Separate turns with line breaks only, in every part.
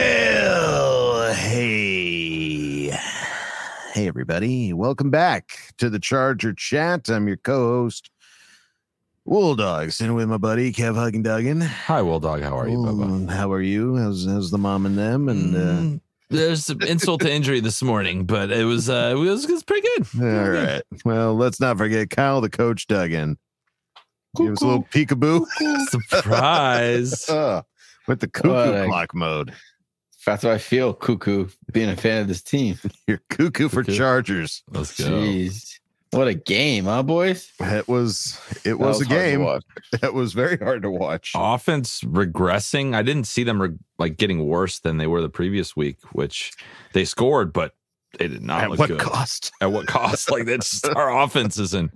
Well, hey. Hey, everybody. Welcome back to the Charger Chat. I'm your co host, Wool Dog, sitting with my buddy, Kev Huggin Duggan.
Hi, Will Dog. How are you, Bubba?
How are you? How's, how's the mom and them? And, uh,
Mm, There's some insult to injury this morning, but it was uh, it was, it was pretty good.
all right. Well, let's not forget Kyle, the coach, Duggan. Give us a little peekaboo
Surprise!
uh, with the cuckoo
What a-
clock mode.
That's how I feel, cuckoo, being a fan of this team.
You're cuckoo for Chargers.
Let's go.
Jeez. What a game, huh, boys?
It was it
That
was, a game
watch.
that was very hard to watch.
Offense regressing. I didn't see them re- like getting worse than they were the previous week, which they scored, but they did not
At
look
what
good.
cost?
At what cost? Like that's our offense isn't.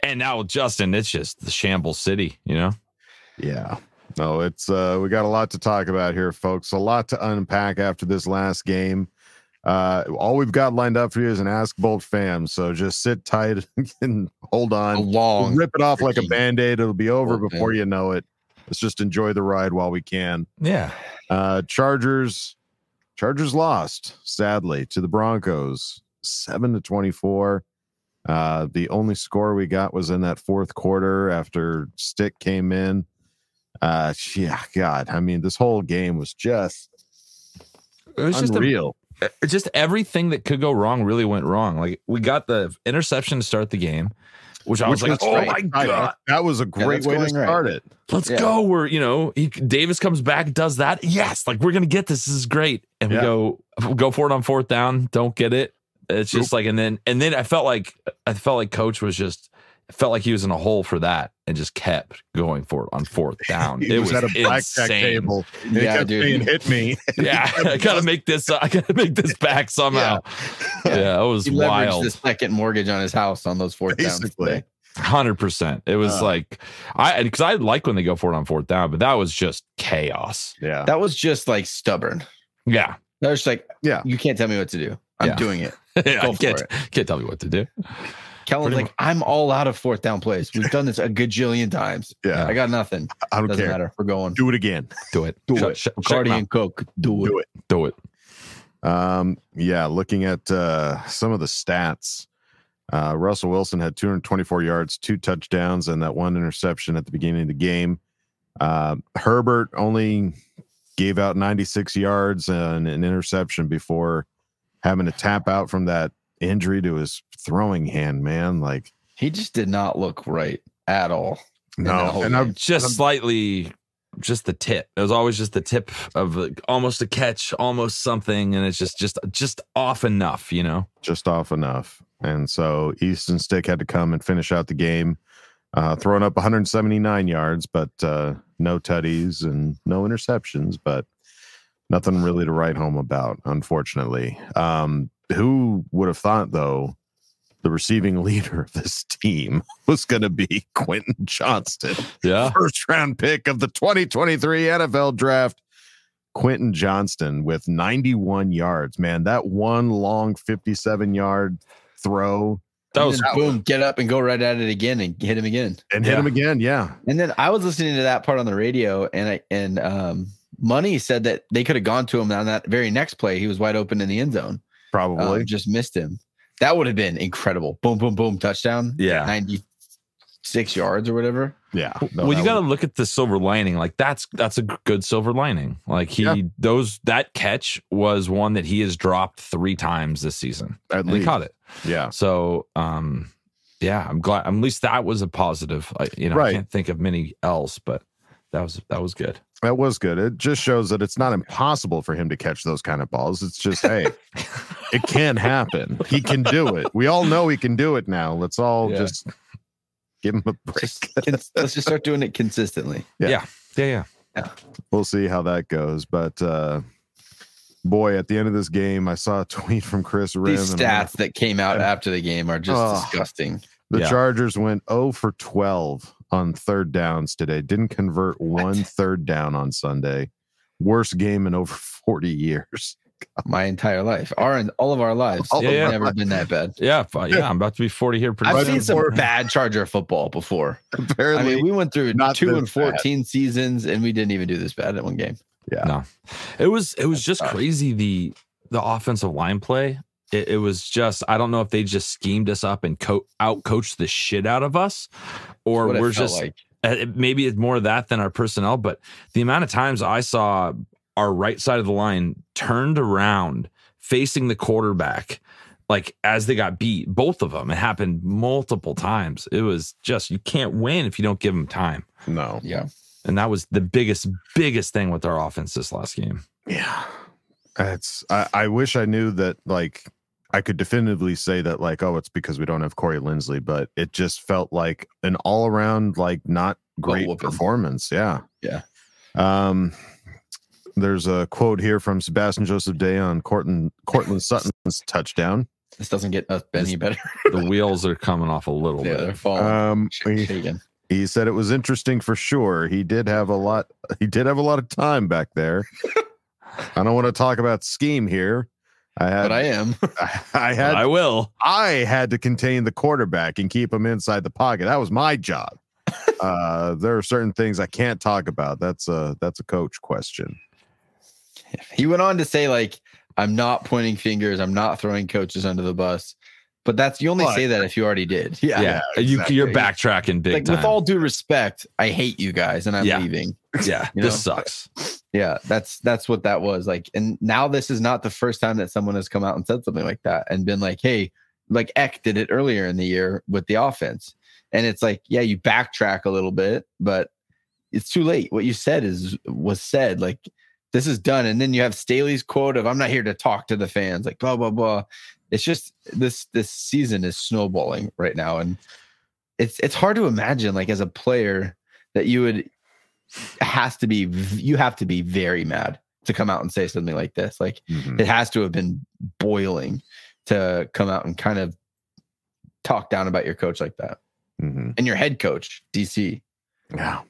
And now Justin, it's just the shamble city. You know.
Yeah. No, it's uh we got a lot to talk about here, folks. A lot to unpack after this last game. Uh all we've got lined up for you is an Ask Bolt fam. So just sit tight and hold
A
on.
long.
We'll rip it off like a band-aid. It'll be over
Bolt
before
fam.
you know it. Let's just enjoy the ride while we can.
Yeah.
Uh Chargers Chargers lost sadly to the Broncos 7 to 24. Uh the only score we got was in that fourth quarter after Stick came in. Uh yeah, god. I mean, this whole game was just
It was just a
unreal.
just everything that could go wrong really went wrong. Like we got the interception to start the game, which I was
Which
like,
was
oh
great.
my
I-
god,
that was a great
that's
way to
going right.
start it.
let's
Yeah.
go. We're you know he, Davis comes back, does that. Yes, like we're gonna get this. This is great, and we go go for it on fourth down. Don't get it. It's just like and then and then I felt like I felt like coach was just felt like he was in a hole for that and just kept going for it on fourth down.
He
it
was
was
at a blackjack
insane.
table. And he
Yeah,
kept
dude.
saying, hit me.
Yeah, I gotta make this. I gotta make this back somehow. Yeah, it was
He
wild.
the second mortgage on his house on those fourth downs.
Basically.
today.
Hundred percent. It was
Uh.
like I because I like when they go for it on fourth down, but that was just chaos.
Yeah.
That was just like stubborn.
Yeah,
That was just like,
Yeah.
you can't tell me what to do. I'm
Yeah.
doing it.
I
Go for
can't
it.
can't tell me what to do.
Kellen's
Pretty
like, I'm all out of fourth down plays. We've done this a gajillion times.
Yeah.
I got nothing.
I don't
Doesn't
care.
matter. We're going.
Do it again.
Do it.
Do
Shut-
it.
shut- shut
Bacardi and Coke. Do it.
Do it.
Do it.
Um, yeah, looking at uh, some of the stats, uh, Russell Wilson had 224 yards, two touchdowns, and that one interception at the beginning of the game. Uh, Herbert only gave out 96 yards and an interception before having to tap out from that injury to his throwing hand. Man, like
He just did not look right at all.
no, and I
game.
Just slightly, just the tip. It was always just the tip of like, almost a catch, almost something, and it's just just just off enough, you know.
just off enough. And so Easton Stick had to come and finish out the game, uh, throwing up 179 yards, but uh, no tutties and no interceptions, but nothing really to write home about, unfortunately. Um, who would have thought, though, the receiving leader of this team was going to be Quentin Johnston,
Yeah.
first round pick of the 2023 NFL draft. Quentin Johnston with 91 yards. Man, that one long 57 yard throw
That was
boom, get up and go right at it again and hit him again.
and hit
Yeah.
him again. Yeah.
And then I was listening to that part on the radio, and I and um, Money said that they could have gone to him on that very next play. He was wide open in the end zone.
Probably.
Um, just missed him. That would have been incredible. Boom, boom, boom, touchdown.
Yeah.
ninety six yards or whatever.
Yeah. no,
well, you got to look at the silver lining. Like that's that's a good silver lining. Like he
Yeah.
those that catch was one that he has dropped three times this season.
at
And he
least.
caught it.
Yeah.
So um yeah, I'm glad at least that was a positive. I you know,
Right.
I can't think of many else, but that was that was good.
That was good. It just shows that it's not impossible for him to catch those kind of balls. It's just, hey, it can happen. He can do it. We all know he can do it now. Let's all
Yeah.
just give him a break.
Just, let's just start doing it consistently.
Yeah.
Yeah, yeah.
yeah we'll see how that goes. But uh boy, at the end of this game, I saw a tweet from Kris Rhim.
These
and like,
stats that came out after the game are just
Oh.
disgusting.
The
Yeah.
Chargers went 0 for 12 on third downs today. Didn't convert one third down on Sunday. Worst game in over 40 years.
My entire life, our all of our lives,
All
it's
of our
never been that bad.
Yeah, yeah, I'm about to be 40 here pretty
I've
soon.
seen some bad Charger football before. Apparently, I
Apparently,
mean, we went through
not
two and fourteen seasons, and we didn't even do this bad at one game.
yeah.
No. It was it was just
tough.
crazy the the offensive line play. It, it was just I don't know if they just schemed us up and co- out coached the shit out of us, or we're just
like.
uh, maybe it's more of that than our personnel. But the amount of times I saw our right side of the line turned around facing the quarterback, like as they got beat, both of them. It happened multiple times. It was just you can't win if you don't give them time,
No.
Yeah,
and that was the biggest biggest thing with our offense this last game.
Yeah. It's I, I wish I knew that like I could definitively say that like, oh, it's because we don't have Corey Linsley, but it just felt like an all around like not great
whooping.
performance. Yeah.
Yeah.
Um there's a quote here from Sebastian Joseph Day on Courtland Courtland Sutton's touchdown.
this doesn't get us any better.
The wheels are coming off a little
yeah,
bit.
they're falling.
Um he, he said it was interesting for sure. He did have a lot he did have a lot of time back there. I don't want to talk about scheme here. I had
But I am.
I had
I will.
I had to contain the quarterback and keep him inside the pocket. That was my job. uh, there are certain things I can't talk about. That's a that's a coach question.
he went on to say, like, I'm not pointing fingers. I'm not throwing coaches under the bus. But that's you only
But-
say that if you already did. Yeah.
Yeah,
exactly.
you, you're backtracking big
Like
time.
with all due respect, I hate you guys and I'm
Yeah.
leaving.
yeah,
you
this
know?
sucks.
Yeah, that's that's what that was like. And now this is not the first time that someone has come out and said something like that and been like, "Hey, like Eck did it earlier in the year with the offense." And it's like, yeah, you backtrack a little bit, but it's too late. What you said is was said. Like this is done, and then you have Staley's quote of "I'm not here to talk to the fans." Like blah blah blah. It's just this this season is snowballing right now, and it's it's hard to imagine like as a player that you would has to be you have to be very mad to come out and say something like this like
Mhm.
it has to have been boiling to come out and kind of talk down about your coach like that
Mhm.
and your head coach dc
Yeah.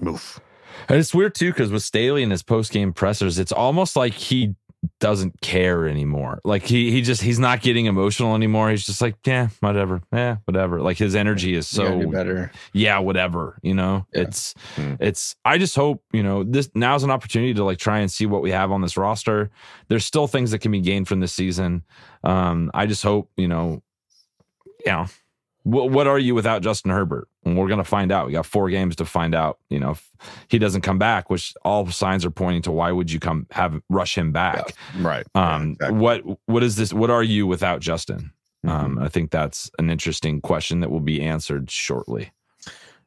move.
And it's weird too because with Staley and his post game pressers, it's almost like he doesn't care anymore. Like he he just he's not getting emotional anymore. He's just like, yeah, whatever, yeah, whatever. Like his energy is
You gotta do
so
better
yeah, whatever. You know,
Yeah.
it's
Hmm.
it's. I just hope you know this now's an opportunity to like try and see what we have on this roster. There's still things that can be gained from this season. Um, I just hope you know, you know, what what are you without Justin Herbert? And we're gonna find out. We got four games to find out. You know, if he doesn't come back, which all signs are pointing to. Why would you come have rush him back?
Right.
Um,
Yeah, exactly.
what what is this? What are you without Justin? Um,
Mhm.
I think that's an interesting question that will be answered shortly.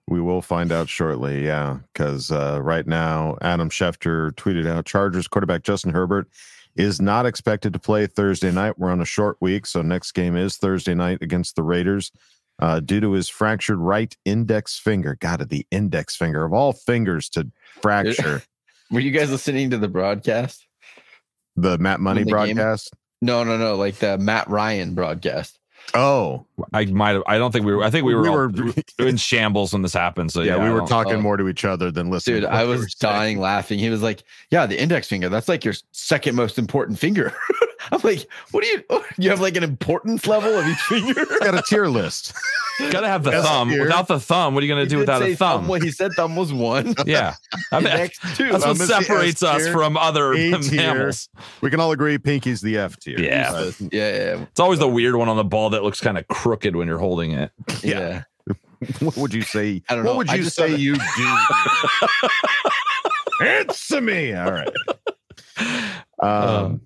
We will find out shortly. Yeah. Because uh, right now, Adam Schefter tweeted out Chargers quarterback Justin Herbert is not expected to play Thursday night. We're on a short week. So next game is Thursday night against the Raiders. Uh, due to his fractured right index finger, God, the index finger of all fingers to fracture.
were you guys listening to the broadcast
the Matt Money
When the game-
broadcast.
no no no like the matt ryan broadcast
Oh,
I might have. I don't think we were. I think we were,
We
all
were-
in shambles when this happened. So
yeah,
yeah,
we were talking
oh.
more to each other than listening.
dude i was dying laughing he was like yeah the index finger that's like your second most important finger i'm like what do you you have like an importance level of each finger
Got a tier list.
Gotta have the
Yes,
thumb.
here.
Without the thumb, what are you gonna
He
do without a thumb?
Well, he said thumb was one.
yeah, I mean,
Index two.
that's what
Thumb is
separates us
tier,
from other
A tier.
mammals.
We can all agree Pinky's the F tier.
Yeah.
But
yeah, yeah,
It's always the weird one on the ball that looks kind of crooked when you're holding it.
yeah.
what would you say?
I don't know.
what
would
you say you do? Answer me. All right. Um,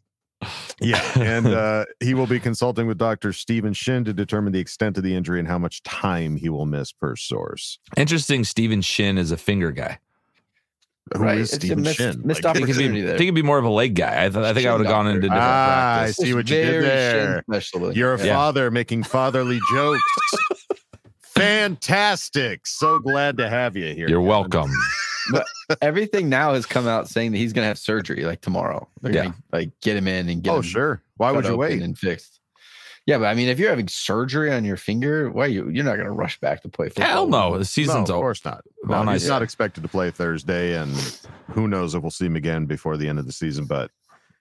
yeah, and uh, he will be consulting with Dr. Steven Shin to determine the extent of the injury and how much time he will miss per source.
Interesting. Steven Shin is a finger guy.
Who is
Right, it's a
Stephen
missed-
Shin?
missed
Like,
I think, it'd
Opportunity
be,
there.
I think it'd be more of a leg guy. I, th- I think I would have gone into different
Ah, I see what you did there.
shin.
You're a
Yeah.
father making fatherly jokes. Fantastic. So glad to have you here.
You're
Kevin.
welcome.
But everything now has come out saying that he's gonna have surgery like tomorrow. They're
Yeah.
gonna like get him in and get
Oh,
him
sure. Why would you wait?
and fixed. Yeah, but I mean, if you're having surgery on your finger, why you you're not gonna rush back to play football?
Hell no. The
No,
season's
of
over.
course not.
Well,
he's
nice.
not expected to play Thursday, and who knows if we'll see him again before the end of the season. But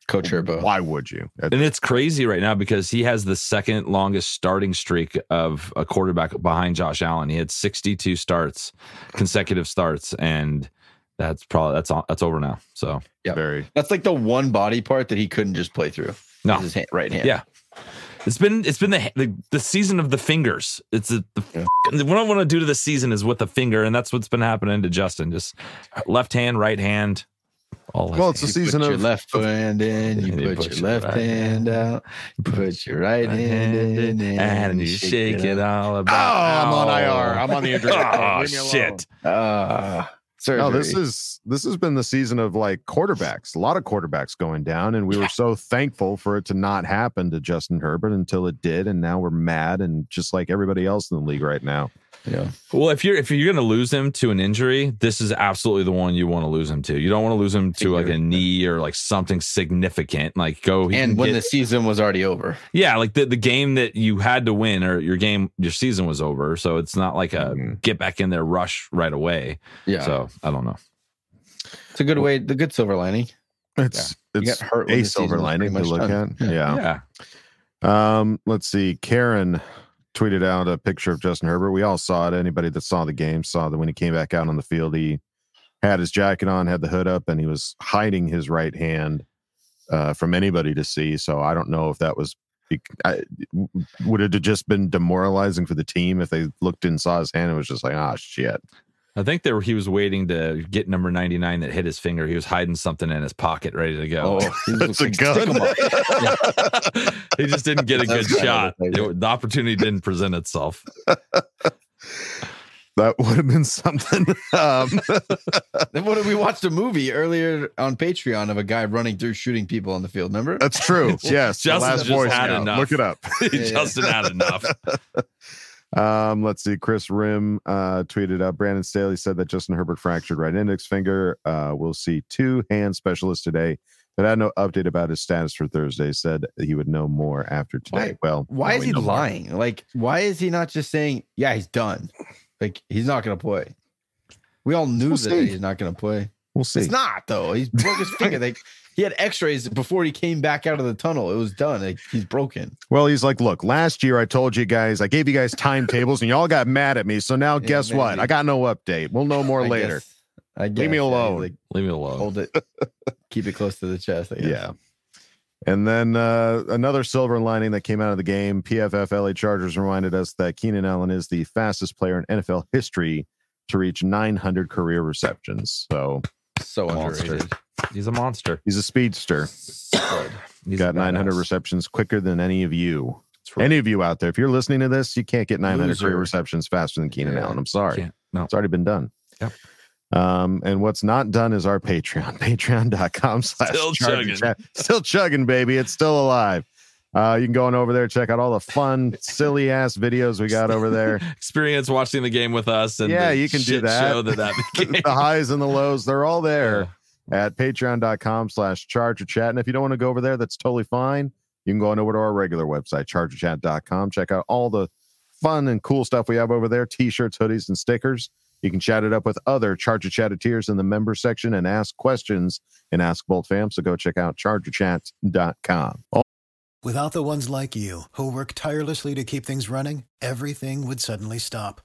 Coach Herbo.
why would you? At-
And it's crazy right now because he has the second longest starting streak of a quarterback behind Josh Allen. He had 62 starts, consecutive starts, and that's probably that's on, that's over now. So
Yeah.
Very.
That's like the one body part that he couldn't just play through.
no,
his hand, right hand.
Yeah. it's been it's been the the, the season of the fingers. It's the, the
Yeah.
what I want to do to the season is with the finger, and that's what's been happening to Justin. Just left hand, right hand. All
Well, it's the season
put
of
your left hand in, you
you
put,
put
your
your
left
right
hand out, you put your right hand in,
and and you shake it all
Oh,
about.
I'm on IR. I'm on the injury.
Oh
Leave me alone.
shit!
Ah, surgery.
No, this is this has been the season of like quarterbacks. A lot of quarterbacks going down, and we were so thankful for it to not happen to Justin Herbert until it did, and now we're mad and just like everybody else in the league right now.
Yeah.
Well, if you're if you're going to lose him to an injury, this is absolutely the one you want to lose him to. You don't want to lose him to like a knee or like something significant. Like go
And when
get-
the season was already over.
yeah, like the the game that you had to win or your game your season was over, so it's not like a
Mhm.
get back in there rush right away.
Yeah.
So I don't know.
it's a good way, the good silver lining.
It's
You
it's
hurt
a silver lining to look
done.
at.
Yeah.
yeah.
Yeah,
Um, let's see. Karen tweeted out a picture of Justin Herbert. We all saw it. Anybody that saw the game saw that when he came back out on the field, he had his jacket on, had the hood up, and he was hiding his right hand uh, from anybody to see. So I don't know if that was. I, would it have just been demoralizing for the team if they looked and saw his hand and was just like, ah, shit.
I think there he was waiting to get number ninety nine that hit his finger. He was hiding something in his pocket, ready to go.
Oh, he
That's a gun.
Sycamore.
he just didn't get a good
That's kind of
shot.
the.
It- the opportunity didn't present itself.
That would have been something. Um,
Then what did we watched a movie earlier on Patreon of a guy running through shooting people on the field? Remember?
that's true. Yes. the
Justin's
last
just
Boy
had
Scout.
enough.
Look it up.
yeah.
Justin had enough.
Um, let's see. Kris Rhim uh, tweeted out Brandon Staley said that Justin Herbert fractured right index finger. Uh, we'll see two hand specialists today, but had no update about his status for Thursday. Said he would know more after today.
Why-
well,
Why is
we
he
know more.
lying? Like, why is he not just saying, "Yeah, he's done"? Like, he's not going to play. We all knew
We'll
that
see.
he's not going to play.
We'll see.
It's not though. He's broke his finger. Like, he had X-rays before he came back out of the tunnel. It was done. Like, he's broken.
Well, he's like, look, last year I told you guys, I gave you guys timetables, and y'all got mad at me. So now,
Yeah,
guess what? I got no update. We'll know more
I
later.
guess- I guess,
Leave me
yeah,
alone.
like,
Leave me alone.
hold it. Keep it close to the chest. I guess.
Yeah. And then uh, another silver lining that came out of the game PFF LA Chargers reminded us that Keenan Allen is the fastest player in NFL history to reach 900 career receptions. So
So
Monster. He's a monster.
he's a speedster.
He's
got 900
badass.
receptions quicker than any of you.
Right.
Any of you out there, if you're listening to this, you can't get 900 career receptions faster than Keenan
Yeah.
Allen. I'm sorry.
Can't. No.
It's already been done.
Yep.
Um, and what's not done is our Patreon, patreon.com slash
Still chugging.
Still chugging, baby. It's still alive. Uh, you can go on over there, check out all the fun, silly ass videos we got over there.
Experience watching the game with us. And
Yeah, you can do that.
Show that that
the highs and the lows, they're all there at patreon.com slash charger chat. And if you don't want to go over there, that's totally fine. You can go on over to our regular website, chargerchat.com. Check out all the fun and cool stuff we have over there t-shirts, hoodies, and stickers. You can chat it up with other Charger Chatteteers in the member section and ask questions and ask Bolt Fam. So go check out chargerchat.com.
Without the ones like you, who work tirelessly to keep things running, everything would suddenly stop.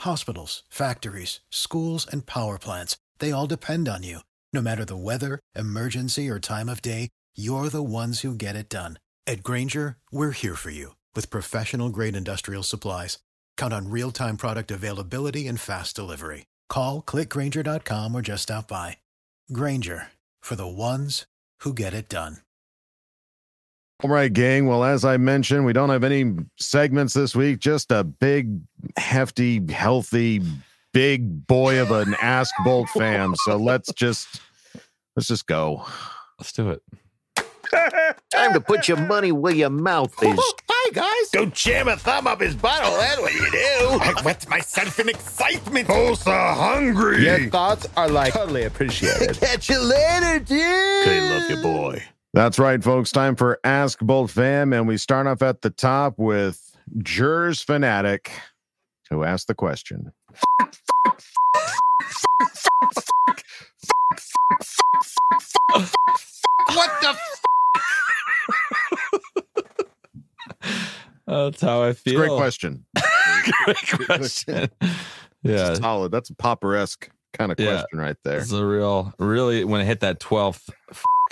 Hospitals, factories, schools, and power plants, they all depend on you. No matter the weather, emergency, or time of day, you're the ones who get it done. At Grainger, we're here for you with professional grade industrial supplies. count on real time product availability and fast delivery. Call clickgrainger.com or just stop by. Grainger for the ones who get it done.
All right, gang. Well, as I mentioned, we don't have any segments this week, just a big, hefty, healthy, big boy of an Ask Bolt fam. So let's just let's just go.
Let's do it.
Time to put your money where your mouth is.
Oh, hi, guys.
Don't jam a thumb up his butthole. That's what you do.
I wet myself in excitement.
Oh, so hungry.
Your thoughts are like totally appreciated.
Catch you later, dude.
Okay, love you, boy.
That's right, folks. Time for Ask Bolt Fam. And we start off at the top with Jers Fanatic, who asked the question.
What the?
That's how I feel.
Great question.
Great question. Yeah.
Solid. That's a popper esque kind of
Yeah.
question right there.
It's a real, really, when it hit that 12th,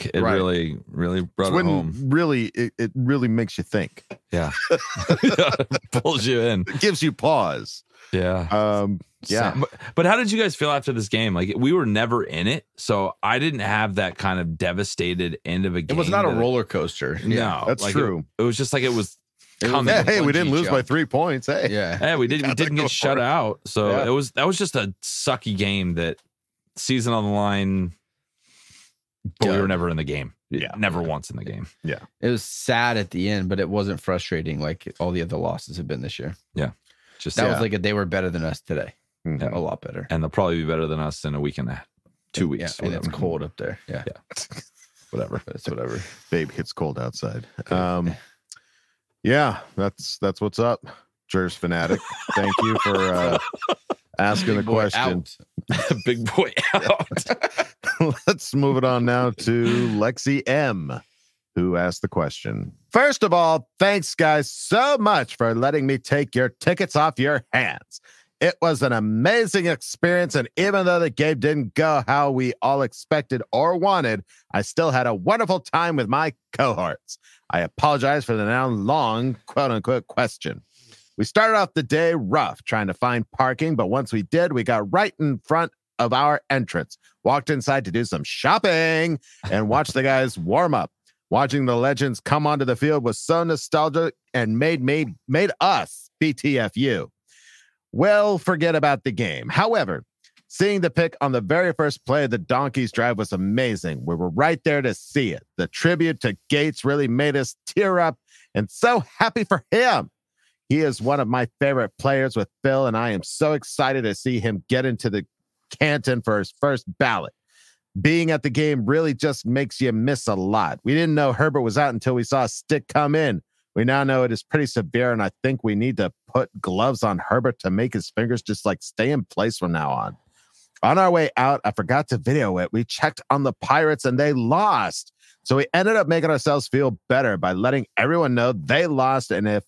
it
Right.
really, really brought
It's
it
when
home.
really it, it really makes you think.
Yeah. Pulls you in.
It gives you pause.
Yeah.
Um yeah.
But, but how did you guys feel after this game? Like we were never in it, so I didn't have that kind of devastated end of a game.
It was not a roller coaster.
No,
That's
like,
true.
It, was just like it was
It was
coming.
Yeah, hey, we didn't lose by three points. Hey.
Yeah.
Hey, we didn't we didn't get shut
it.
out. So
Yeah.
it was that was just a sucky game that season on the line. But we were never in the game.
Yeah.
Never once in the game.
Yeah, it was sad at the end, but it wasn't frustrating like all the other losses have been this year.
Yeah, just
That
Yeah.
was like a, they were better than us today.
Mhm.
A lot better.
and they'll probably be better than us in a week and a two weeks.
Yeah, and it's cold up there. Yeah.
Whatever.
It's whatever.
Baby, it's cold outside. Um yeah, that's that's what's up. Jers Fanatic. Thank you for uh asking the
Big boy
question.
Big boy out.
Let's move it on now to Lexi M, who asked the question. First of all, thanks, guys, so much for letting me take your tickets off your hands. It was an amazing experience, and even though the game didn't go how we all expected or wanted, I still had a wonderful time with my cohorts. I apologize for the now long quote unquote question. We started off the day rough trying to find parking, but once we did, we got right in front of our entrance, walked inside to do some shopping, and watched the guys warm up. Watching the legends come onto the field was so nostalgic and made me made us BTFU. Well, forget about the game. However, seeing the pick on the very first play of the Donkeys drive was amazing. We were right there to see it. The tribute to Gates really made us tear up and so happy for him. He is one of my favorite players with Phil, and I am so excited to see him get into the Canton for his first ballot. Being at the game really just makes you miss a lot. We didn't know Herbert was out until we saw a stick come in. We now know it is pretty severe, and I think we need to put gloves on Herbert to make his fingers just like stay in place from now on. On our way out, I forgot to video it. We checked on the Pirates and they lost. So we ended up making ourselves feel better by letting everyone know they lost. And if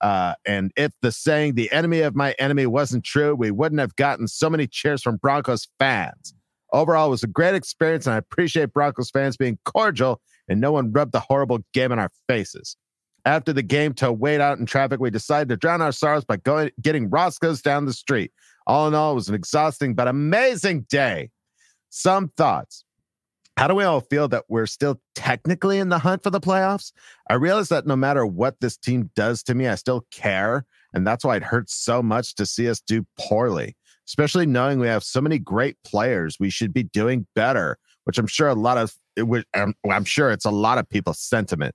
uh, and if the saying "the enemy of my enemy" wasn't true, we wouldn't have gotten so many cheers from Broncos fans. Overall, it was a great experience, and I appreciate Broncos fans being cordial and no one rubbed the horrible game in our faces. After the game, to wait out in traffic, we decided to drown our sorrows by going getting Roscoe's down the street. All in all, it was an exhausting but amazing day. Some thoughts. How do we all feel that we're still technically in the hunt for the playoffs? I realize that no matter what this team does to me, I still care. And that's why it hurts so much to see us do poorly, especially knowing we have so many great players. We should be doing better, which I'm sure a lot of, I'm, um, I'm sure it's a lot of people's sentiment.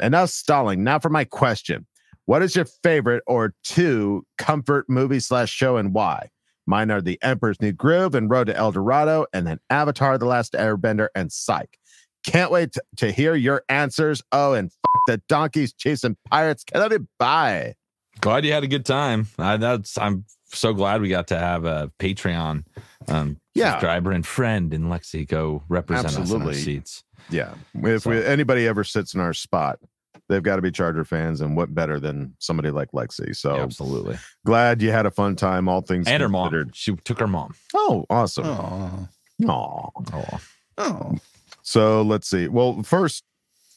Enough stalling. Now for my question. What is your favorite or two comfort movie slash show and why? Mine are The Emperor's New Groove and Road to El Dorado, and then Avatar, The Last Airbender, and Psych. Can't wait to, to hear your answers. Oh, and fuck the donkeys, chasing Pirates. Can I be bye?
glad you had a good time. I, that's I'm so glad we got to have a Patreon um,
Yeah.
subscriber and friend in Lexi go represent us in
Absolutely.
our seats.
Yeah. If we, anybody ever sits in our spot, they've got to be Charger fans, and what better than somebody like Lexi? So
Yeah, absolutely.
glad you had a fun time. All things
And her mom. She took her mom.
Oh, awesome.
Oh.
Aw.
Oh,
Oh.
So let's see. Well, first,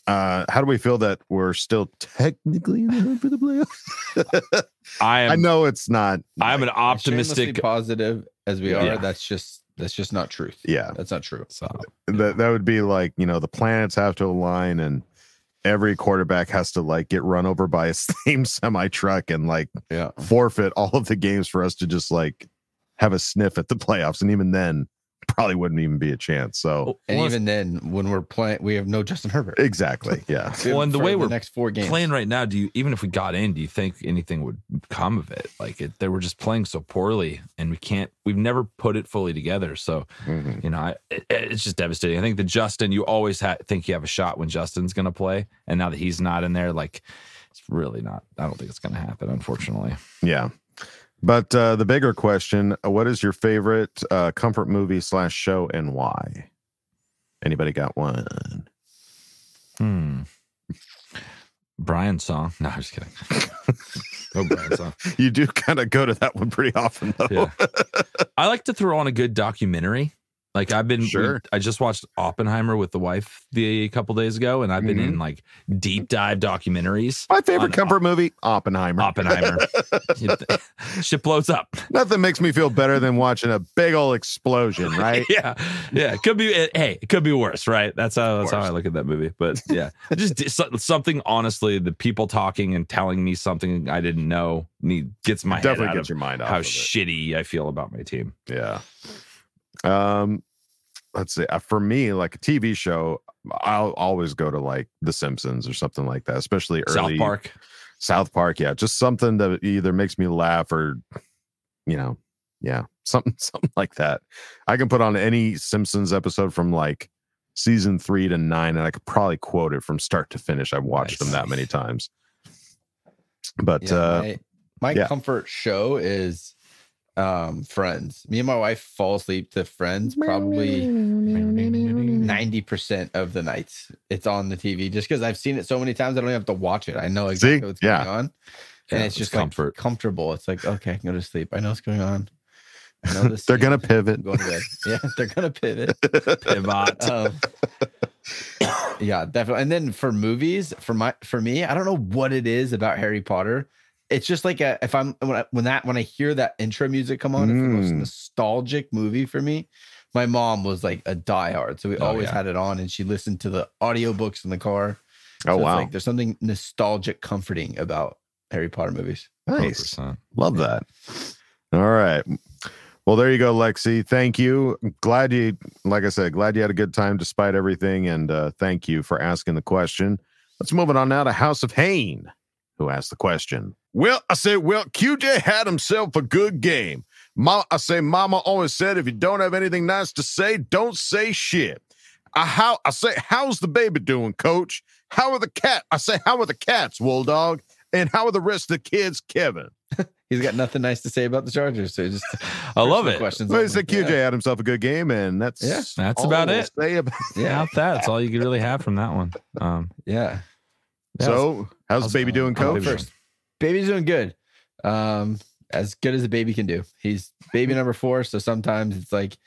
Uh, how do we feel that we're still technically in the hunt for the playoffs?
I am.
I know it's not.
I'm an optimistic.
positive as we are.
Yeah.
That's just that's just not truth.
Yeah,
That's not true.
So
that that would be like you know the planets have to align and every quarterback has to like get run over by a same semi truck and like
Yeah.
forfeit all of the games for us to just like have a sniff at the playoffs and even then probably wouldn't even be a chance so
And
Well,
even then, when we're playing, we have no Justin Herbert.
exactly yeah
Well, and the
for
way we're
next four games.
playing right now, do you even if we got in, do you think anything would come of it? Like it, they were just playing so poorly, and we can't. We've never put it fully together. So
Mhm.
you know, I, it, it's just devastating. I think the Justin, you always ha- think you have a shot when Justin's going to play, and now that he's not in there, like it's really not. I don't think it's going to happen, unfortunately.
yeah but uh the bigger question uh, what is your favorite uh comfort movie slash show and why anybody got one
Hmm. Brian song. No, I'm just kidding. no Brian song.
you do kind of go to that one pretty often though
Yeah. I like to throw on a good documentary. Like I've been, we-
Sure.
I just watched Oppenheimer with the wife the a couple days ago, and I've been in mm-hmm. like deep dive documentaries.
my favorite comfort movie oppenheimer
Oppenheimer. Shit blows up.
Nothing makes me feel better than watching a big old explosion, right?
yeah, yeah. It could be. it- hey, it could be worse, right? That's how. That's how. I look at that movie. But yeah, just something. Honestly, the people talking and telling me something I didn't know need gets my head
Definitely
out
gets
of
your mind off
how
of it.
shitty I feel about my team.
Yeah. Um, let's see. Uh, for me, like a TV show, I'll always go to like The Simpsons or something like that, especially early
South Park.
South Park, yeah, just something that either makes me laugh or, you know, yeah, something something like that. I can put on any Simpsons episode from like season three to nine, and I could probably quote it from start to finish. I've watched them that many times. But
Yeah,
uh,
my, my
yeah.
comfort show is um Friends. Me and my wife fall asleep to Friends probably 90% of the nights. It's on the TV just because I've seen it so many times I don't even have to watch it. I know exactly
See?
what's
Yeah.
going on. And it's
it's
just
comfort.
like comfortable. It's like, okay, I can go to sleep. I know what's going on. I know this
they're
scene.
gonna pivot.
Going to bed. Yeah, they're gonna pivot.
Pivot.
Um, yeah, definitely. And then for movies, for my for me, I don't know what it is about Harry Potter. It's just like a if I'm when I, when that when I hear that intro music come on, it's the most
Mm.
nostalgic movie for me. My mom was like a diehard, so we
Oh,
always
yeah.
had it on, and she listened to the audiobooks in the car.
Oh
So it's
wow,
like there's something nostalgic, comforting about Harry Potter movies.
nice.
100%.
Love that. All right. Well, there you go, Lexi. Thank you. Glad you, like I said, glad you had a good time despite everything. And uh, thank you for asking the question. Let's move it on now to House of Hain, who asked the question. Well, I say, well, QJ had himself a good game. Ma, I say, Mama always said, if you don't have anything nice to say, don't say shit. I how I say, how's the baby doing, Coach? How are the cat? I say, how are the cats, Wool Dog? And how are the rest of the kids, Kevin?
He's got nothing nice to say about the Chargers, so just
I love it.
Questions.
Well,
on
he said
them.
QJ had himself a good game, and that's
Yeah,
that's about it.
Say about
Yeah,
Yeah, that. That's all you could really have from that one. Um,
yeah.
yeah,
So, how's,
how's-
baby doing,
how's
I'll
Coach?
Baby's doing good. Um, as good as a baby can do. He's baby number four, so sometimes it's like,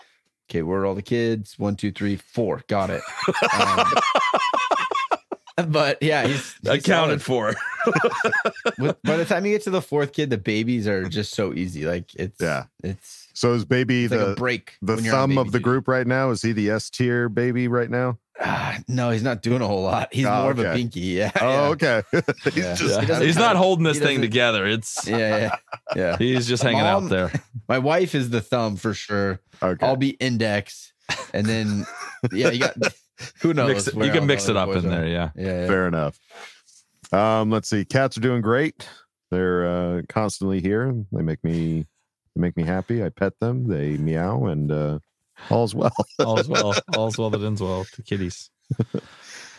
okay, where are all the kids? One, two, three, four. Got it. Um, but yeah, he's, he's
accounted
solid.
for.
By the time you get to the fourth kid, the babies are just so easy. Like it's
Yeah.
it's,
So, is baby
it's like
the
break.
the
when you're on
thumb of the group right now? Is he the S tier baby right now?
Ah, no, he's not doing a whole lot. He's
Oh,
more of a
okay.
pinky. Yeah.
Oh,
yeah.
okay. He's
Yeah.
just
He doesn't
He's not holding this thing together. It's
Yeah, yeah, yeah.
he's just hanging
Mom-
out there.
My wife is the thumb for sure.
okay.
I'll be index, and then yeah, you got who knows.
Mix it, you can
all
mix it up in there. Yeah.
Yeah, yeah.
Fair enough. Um, let's see. Cats are doing great. They're uh, constantly here. They make me they make me happy. I pet them. They meow, and uh, all's well.
All's well. All's well that ends well. The kitties.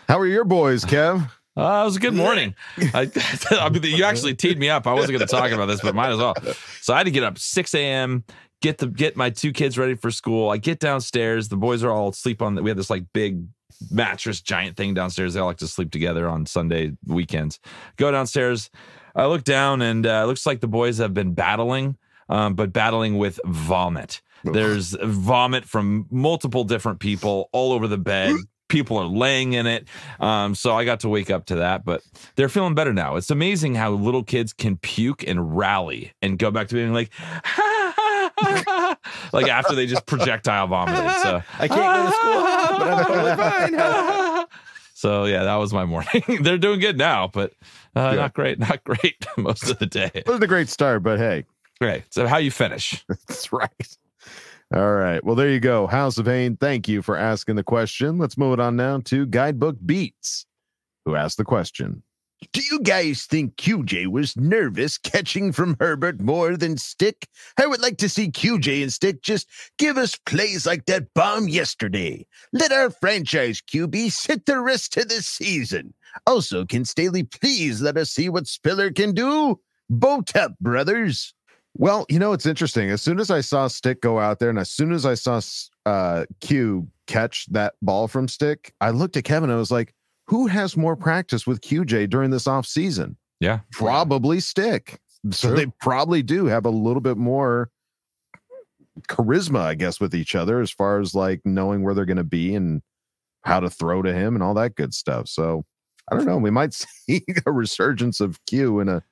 How are your boys, Kev?
Uh, it was a good morning. I, I mean, you actually teed me up. I wasn't going to talk about this, but might as well. So I had to get up 6 a.m. get the get my two kids ready for school. I get downstairs. The boys are all asleep on. The, we have this like big mattress giant thing downstairs. They all like to sleep together on Sunday weekends. Go downstairs. I look down and uh, it looks like the boys have been battling, um, but battling with vomit. There's vomit from multiple different people all over the bed. People are laying in it. Um, so I got to wake up to that, but they're feeling better now. It's amazing how little kids can puke and rally and go back to being like, like after they just projectile vomited. So
I can't go to school, but I'm totally fine.
So yeah, that was my morning. They're doing good now, but uh,
Yeah.
not great, not great most of the day.
It was a great start, but hey,
Great. So how you finish?
that's right. All right. Well, there you go. House of Hain, thank you for asking the question. Let's move it on now to Guidebook Beats, who asked the question.
Do you guys think QJ was nervous catching from Herbert more than Stick? I would like to see QJ and Stick just give us plays like that bomb yesterday. Let our franchise QB sit the rest of the season. Also, can Staley please let us see what Spiller can do? Boat up, brothers.
Well, you know, it's interesting. As soon as I saw Stick go out there and as soon as I saw uh, Q catch that ball from Stick, I looked at Kevin. And I was like, who has more practice with QJ during this off season?
Yeah.
Probably Stick. So
True.
they probably do have a little bit more charisma, I guess, with each other as far as like knowing where they're going to be and how to throw to him and all that good stuff. So I don't know. We might see a resurgence of Q in a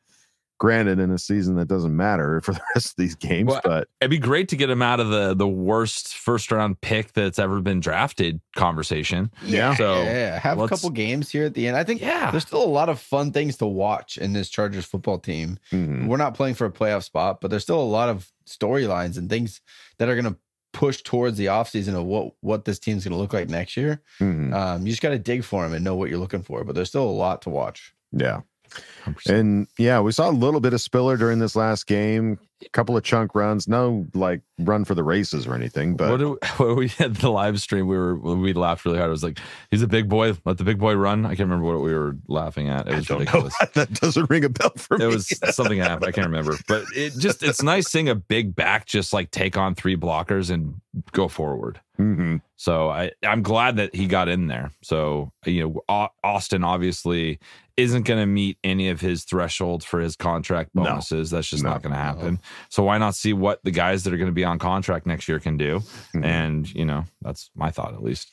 granted in a season that doesn't matter for the rest of these games,
Well,
but
It'd be great to get him out of the the worst first round pick that's ever been drafted conversation.
yeah.
So
yeah, have a couple games here at the end. I think
Yeah.
there's still a lot of fun things to watch in this Chargers football team.
Mhm.
We're not playing for a playoff spot, but there's still a lot of storylines and things that are going to push towards the offseason of what what this team's going to look like next year.
Mhm.
Um, you just got to dig for them and know what you're looking for. But there's still a lot to watch.
yeah.
100%.
And yeah, we saw a little bit of Spiller during this last game, a couple of chunk runs, no like run for the races or anything, but
what, do, what we had the live stream, we were we laughed really hard. It was like, he's a big boy. Let the big boy run. I can't remember what we were laughing at. It was
don't know.
ridiculous.
that doesn't ring a bell for me.
It was something happened. I can't remember, but it just it's nice seeing a big back just like take on three blockers and go forward.
Mhm.
So I I'm glad that he got in there. So you know Austin obviously isn't going to meet any of his thresholds for his contract
No.
bonuses. That's just
No.
not going to happen. So why not see what the guys that are going to be on contract next year can do?
Mhm.
And you know that's my thought at least.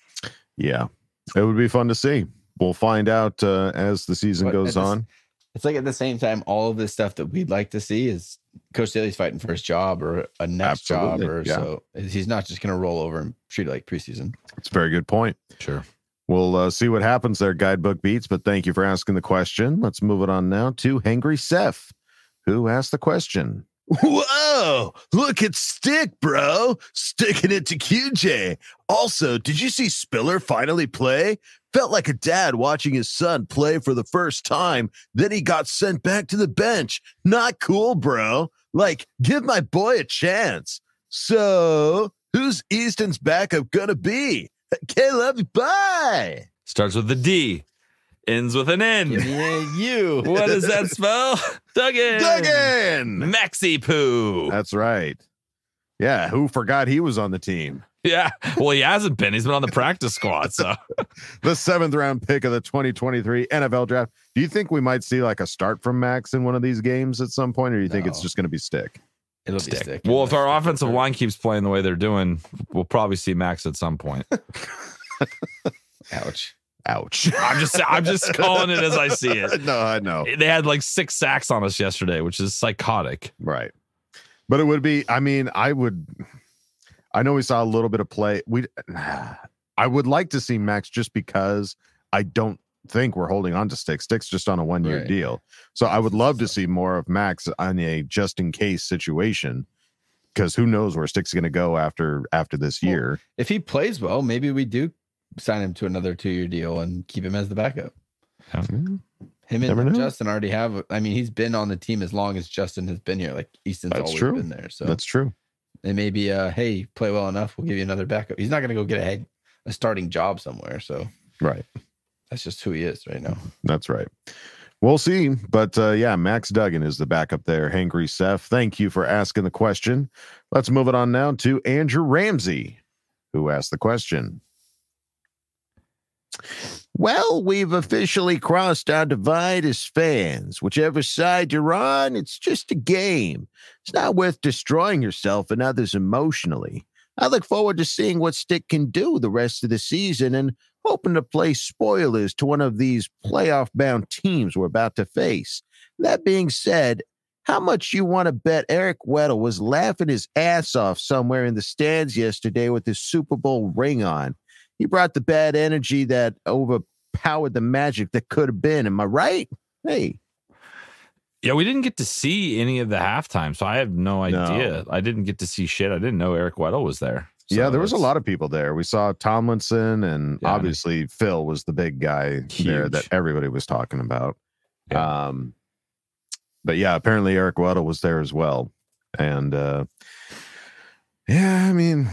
Yeah, it would be fun to see. We'll find out uh, as the season
But
goes
at the s-
on.
It's like at the same time, all of this stuff that we'd like to see is Coach Staley's fighting for his job or a next
Absolutely,
job, or
yeah.
so he's not just going to roll over and treat it like preseason.
It's a very good point.
Sure.
We'll uh, see what happens there, Guidebook Beats. But thank you for asking the question. Let's move it on now to Hangry Seth, who asked the question.
Whoa, look at Stick, bro. Sticking it to QJ. Also, did you see Spiller finally play? Felt like a dad watching his son play for the first time. Then he got sent back to the bench. Not cool, bro. Like, give my boy a chance. So, who's Easton's backup gonna be? Okay, love you. Bye.
Starts with a D, ends with an N.
Give me a U.
what does that spell? Duggan.
Duggan.
Maxi poo.
That's right. Yeah, who forgot he was on the team?
Yeah. Well, he hasn't been. He's been on the practice squad. So
The seventh round pick of the 2023 NFL draft. Do you think we might see like a start from Max in one of these games at some point, or do you think it's just going to be stick?
It'll
stick.
stick.
Well, if our offensive line keeps playing the way they're doing, we'll probably see Max at some point.
ouch.
Ouch.
I'm just I'm just calling it as I see it.
no, I know.
They had like six sacks on us yesterday, which is psychotic.
Right. But it would be, I mean, I would, I know we saw a little bit of play. We, I would like to see Max just because I don't think we're holding on to Sticks. Sticks just on a one year
Right.
deal. So I would love to see more of Max on a just in case situation because who knows where Sticks is going to go after after this
Well,
year.
If he plays well, maybe we do sign him to another two year deal and keep him as the backup. Him
Never
and
know.
Justin already have. I mean, he's been on the team as long as Justin has been here. Like Easton's
That's
always
true.
been there. So
That's true.
it may be, uh, hey, play well enough. We'll give you another backup. He's not going to go get a head, a starting job somewhere. So
Right.
That's just who he is right now.
That's right. We'll see. But uh, yeah, Max Duggan is the backup there. Hangry Seth, thank you for asking the question. Let's move it on now to Andrew Ramsey, who asked the question.
Well, we've officially crossed our divide as fans. Whichever side you're on, it's just a game. It's not worth destroying yourself and others emotionally. I look forward to seeing what Stick can do the rest of the season and hoping to play spoilers to one of these playoff bound teams we're about to face. That being said, how much you want to bet Eric Weddle was laughing his ass off somewhere in the stands yesterday with his Super Bowl ring on? He brought the bad energy that overpowered the magic that could have been. Am I right? Hey,
Yeah, we didn't get to see any of the halftime, so I have no idea. I didn't get to see shit. I didn't know Eric Weddle was there.
Yeah, there was a lot of people there. We saw Tomlinson, and
Yeah.
obviously Phil was the big guy there that everybody was talking about.
Yeah.
Um, but yeah, apparently Eric Weddle was there as well, and uh, yeah, I mean,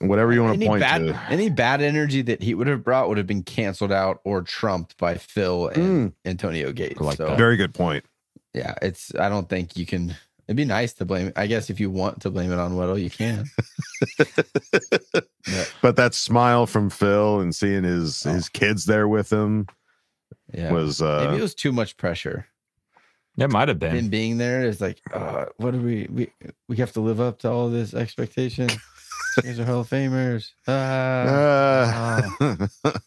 whatever you want to point
bad
to.
any bad energy that he would have brought would have been canceled out or trumped by Phil and Antonio Gates.
I like
so
that.
Very good point.
yeah, it's I don't think you can. It'd be nice to blame. I guess if you want to blame it on Weddle, you can. But,
But that smile from Phil and seeing his his kids there with him
yeah,
was uh,
maybe it was too much pressure.
It might have been.
Him being there is like, uh, what do we we we have to live up to all this expectation. These are Hall of Famers. Ah,
uh,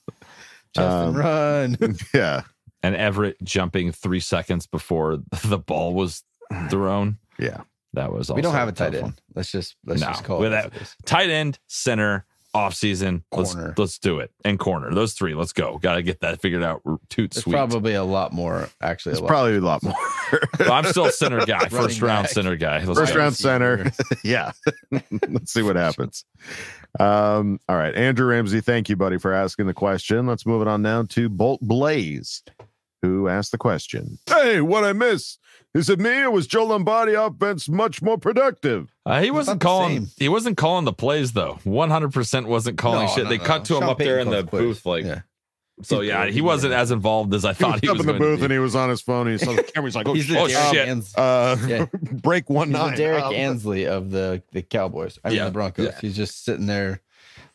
Justin
um,
Run.
yeah,
and Everett jumping three seconds before the ball was thrown.
yeah.
That was
we don't have a tight
tough one.
end. Let's just let's
No,
just call
with
it.
that-
as it is.
Tight end, center, off season. Let's
Corner.
let's do it. And corner. Those three. Let's go. Got to get that figured out. Toot
There's
sweet.
probably a lot more. Actually,
It's
a lot.
probably a lot more.
Well, I'm still center guy. First
Running
round
back.
center guy. Let's
First
go.
round center. yeah. Let's see what happens. Um, all right. Andrew Ramsey, thank you, buddy, for asking the question. Let's move it on now to Bolt Blaze, who asked the question. Hey, what I miss? Is it me or was Joe Lombardi offense much more productive?
Uh, he wasn't calling. He wasn't calling the plays though. One hundred percent wasn't calling
No,
shit.
no,
they
no,
cut
no.
to him
Sean
up there in the
calls plays.
booth, like
yeah.
so. Yeah, he wasn't as involved as I thought
He was
thought he
up in the
going
booth and he was on his phone. He saw the camera. He's like, oh,
He's
shit.
Oh, shit.
Uh,
Yeah.
break one
He's the
nine.
Derek
Um,
Ansley of the the Cowboys. I mean
Yeah,
the Broncos.
yeah.
He's just sitting there.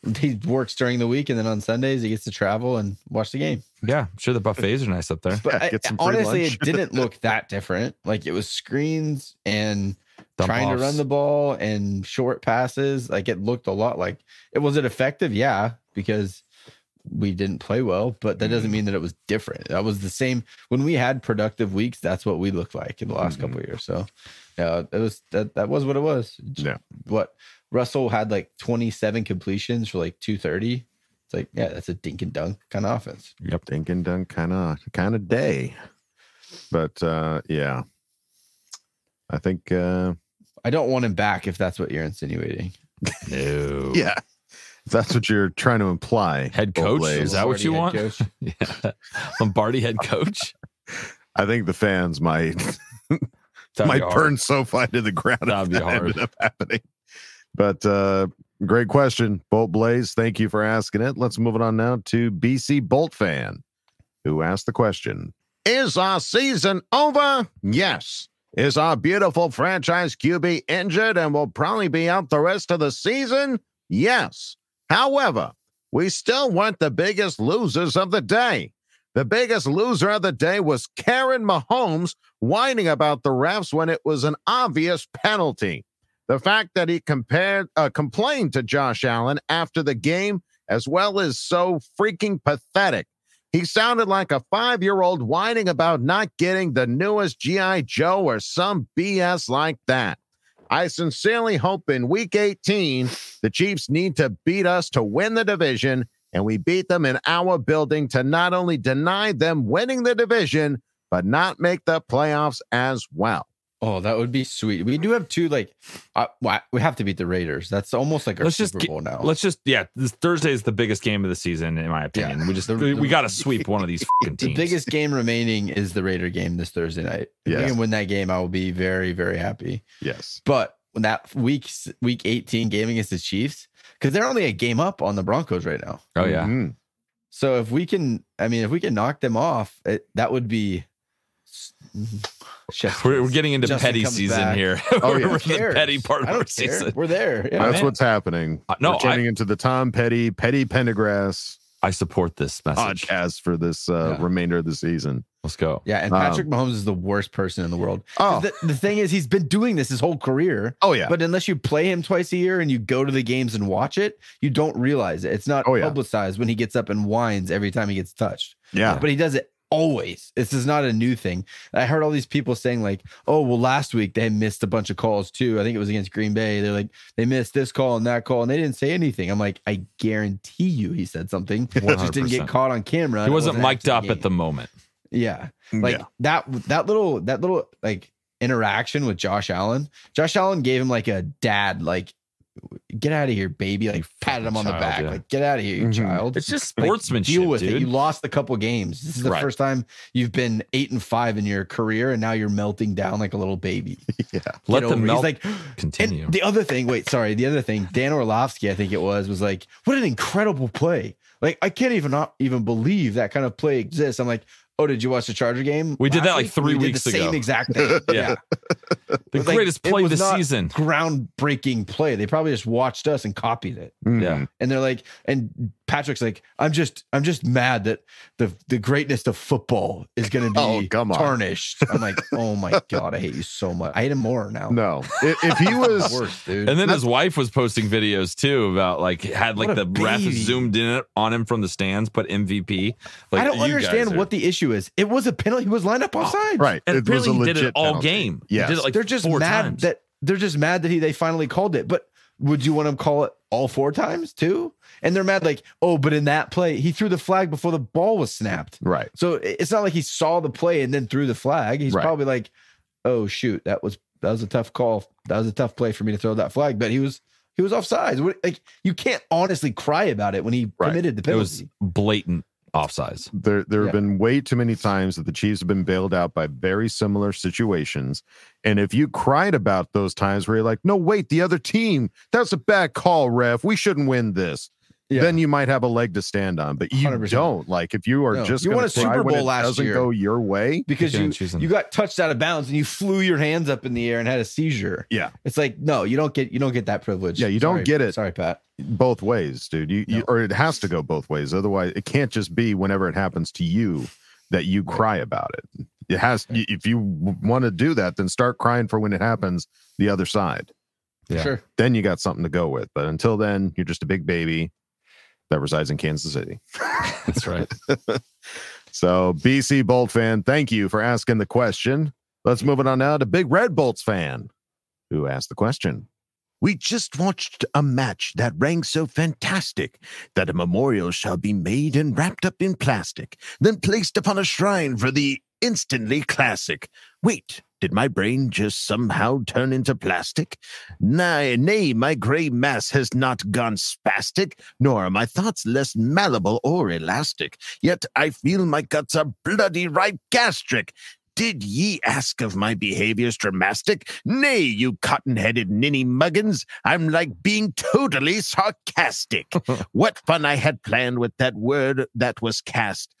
He works during the week, and then on Sundays he gets to travel and watch the game.
Yeah, I'm sure the buffets are nice up there.
But
Yeah,
I-
get some free
honestly,
lunch.
it didn't look that different. Like it was screens and
Dump
trying to run the ball and short passes. Like it looked a lot like it. Was it effective? Yeah, because we didn't play well, but that
Mm-hmm.
doesn't mean that it was different. That was the same when we had productive weeks. That's what we looked like in the last couple of years. So, yeah, it was that. That was what it was.
Mm-hmm. Yeah.
What Russell had like twenty seven completions for like two thirty. It's like yeah, that's a dink and dunk kind of offense.
Yep.
dink and dunk kind of kind of day. But uh, yeah, I think uh,
I don't want him back if that's what you're insinuating.
No.
yeah, if that's what you're trying to imply.
Head coach?
Blaze.
Is that what you want?
Lombardi head
yeah. Lombardi head coach.
I think the fans might
That'd
might
be hard.
burn SoFi to the ground if
That'd be
that ended
hard.
up happening. But uh, great question, Bolt Blaze. Thank you for asking it. Let's move it on now to BC Bolt fan, who asked the question: Is our season over? Yes. Is our beautiful franchise QB injured and will probably be out the rest of the season? Yes. However, we still weren't the biggest losers of the day. The biggest loser of the day was Karen Mahomes whining about the refs when it was an obvious penalty. The fact that he compared uh, complained to Josh Allen after the game as well is so freaking pathetic. He sounded like a five-year-old whining about not getting the newest GI Joe or some BS like that. I sincerely hope in week 18 the Chiefs need to beat us to win the division and we beat them in our building to not only deny them winning the division but not make the playoffs as well.
Oh, that would be sweet. We do have two like uh, we have to beat the Raiders. That's almost like our
Let's just
Super
get-
Bowl now.
Let's just yeah. This Thursday is the biggest game of the season, in my opinion.
Yeah.
We just
The-
we,
the-
got to sweep one of these fucking
the biggest game remaining is the Raider game this Thursday night. If
Yes.
we can win that game, I will be very, very happy.
Yes.
But when that week week 18 game against the Chiefs, because they're only a game up on the Broncos right now.
Oh yeah.
Mhm.
So if we can, I mean, if we can knock them off, it, that would be. Chef's
We're, we're getting into
Justin
petty season
back.
here.
Oh,
we're
yeah.
in the petty part of our
care.
season.
We're there. Yeah.
That's
man.
what's happening.
Uh, no,
We're turning into the Tom Petty, Petty Pendergrass
I support this message.
podcast for this uh,
Yeah.
remainder of the season.
Let's go.
Yeah, and
Um,
Patrick Mahomes is the worst person in the world.
Oh.
The, the thing is, he's been doing this his whole career.
Oh yeah,
But unless you play him twice a year and you go to the games and watch it, you don't realize it. It's not
Oh, yeah.
publicized when he gets up and whines every time he gets touched.
yeah.
But he does it always. This is not a new thing. I heard all these people saying, like, oh, well, last week they missed a bunch of calls too. I think it was against Green Bay. They're like, they missed this call and that call, and they didn't say anything. I'm like, I guarantee you he said something. Just didn't get caught on camera.
He
and it
wasn't mic'd
after
up at the moment.
Yeah. Like
yeah.
that that little that little like interaction with Josh Allen. Josh Allen gave him like a dad like get out of here, baby. Like patted him on the back.
yeah.
Like get out of here, you
Mhm.
child.
It's just
Like,
sportsmanship,
deal with
dude.
it. You lost a couple games. This is the
Right.
first time you've been eight and five in your career, and now you're melting down like a little baby.
yeah.
Let the
over. He's
melt
like
continue.
and the other thing, wait, sorry, the other thing, Dan Orlovsky, I think it was, was like, what an incredible play. Like, I can't even not even believe that kind of play exists. I'm like, oh, did you watch the Charger game?
We did that, like,
week?
three
We did
weeks
the
ago.
Same exact thing.
Yeah.
It
the
was like-
greatest
it
play of the season.
Groundbreaking play. They probably just watched us and copied it.
Mm.
Yeah.
And they're like, and Patrick's like, I'm just, I'm just mad that the the greatness of football is going to be
Oh, come on.
tarnished. I'm like, oh my god, I hate you so much. I hate him more now.
No, if, if he was
worse, dude.
And then his wife was posting videos too about like had like
What a
the ref
baby.
zoomed in on him from the stands, put MVP. Like
I don't
you
understand
guys are-
what the issue is. It was a penalty. He was lined up offside.
right,
And
it was a
apparently he did it all
penalty.
game. Yeah,
Yes.
did it like
they're just
four
mad
times.
that they're just mad that he they finally called it. But would you want him to call it all four times too? And they're mad like, oh, but in that play, he threw the flag before the ball was snapped.
right.
So it- it's not like he saw the play and then threw the flag. He's
Right.
probably like, oh shoot, that was that was a tough call. That was a tough play for me to throw that flag. But he was he was offsides. What- Like you can't honestly cry about it when he
Right.
committed the penalty,
it
penalty.
was blatant offsides.
There, there have
Yeah.
been way too many times that the Chiefs have been bailed out by very similar situations. And if you cried about those times where you're like, no, wait, the other team, that's a bad call, ref. We shouldn't win this.
Yeah.
Then you might have a leg to stand on, but you
100%.
don't. Like if you are
No.
just
You
gonna
won a Super Bowl
it
last
doesn't
year.
go your way.
because
Picking
you you got touched out of bounds and you flew your hands up in the air and had a seizure.
Yeah.
It's like no, you don't get you don't get that privilege.
Yeah, you don't get it.
Sorry, Pat.
both ways, dude. You, you or it has to go both ways. Otherwise, it can't just be whenever it happens to you that you cry about it. It has. y If you want to do that, then start crying for when it happens the other side.
Yeah.
Sure.
Then you got something to go with. But until then, you're just a big baby that resides in Kansas City.
That's right.
So, BC Bolt fan, thank you for asking the question. Let's move it on now to Big Red Bolts fan, who asked the question.
We just watched a match that rang so fantastic that a memorial shall be made and wrapped up in plastic, then placed upon a shrine for the instantly classic. Wait, did my brain just somehow turn into plastic? Nay, nay, my gray mass has not gone spastic, nor are my thoughts less malleable or elastic. Yet I feel my guts are bloody right gastric. Did ye ask of my behaviors dramatic? Nay, you cotton headed ninny muggins, I'm like being totally sarcastic. what fun I had planned with that word that was cast.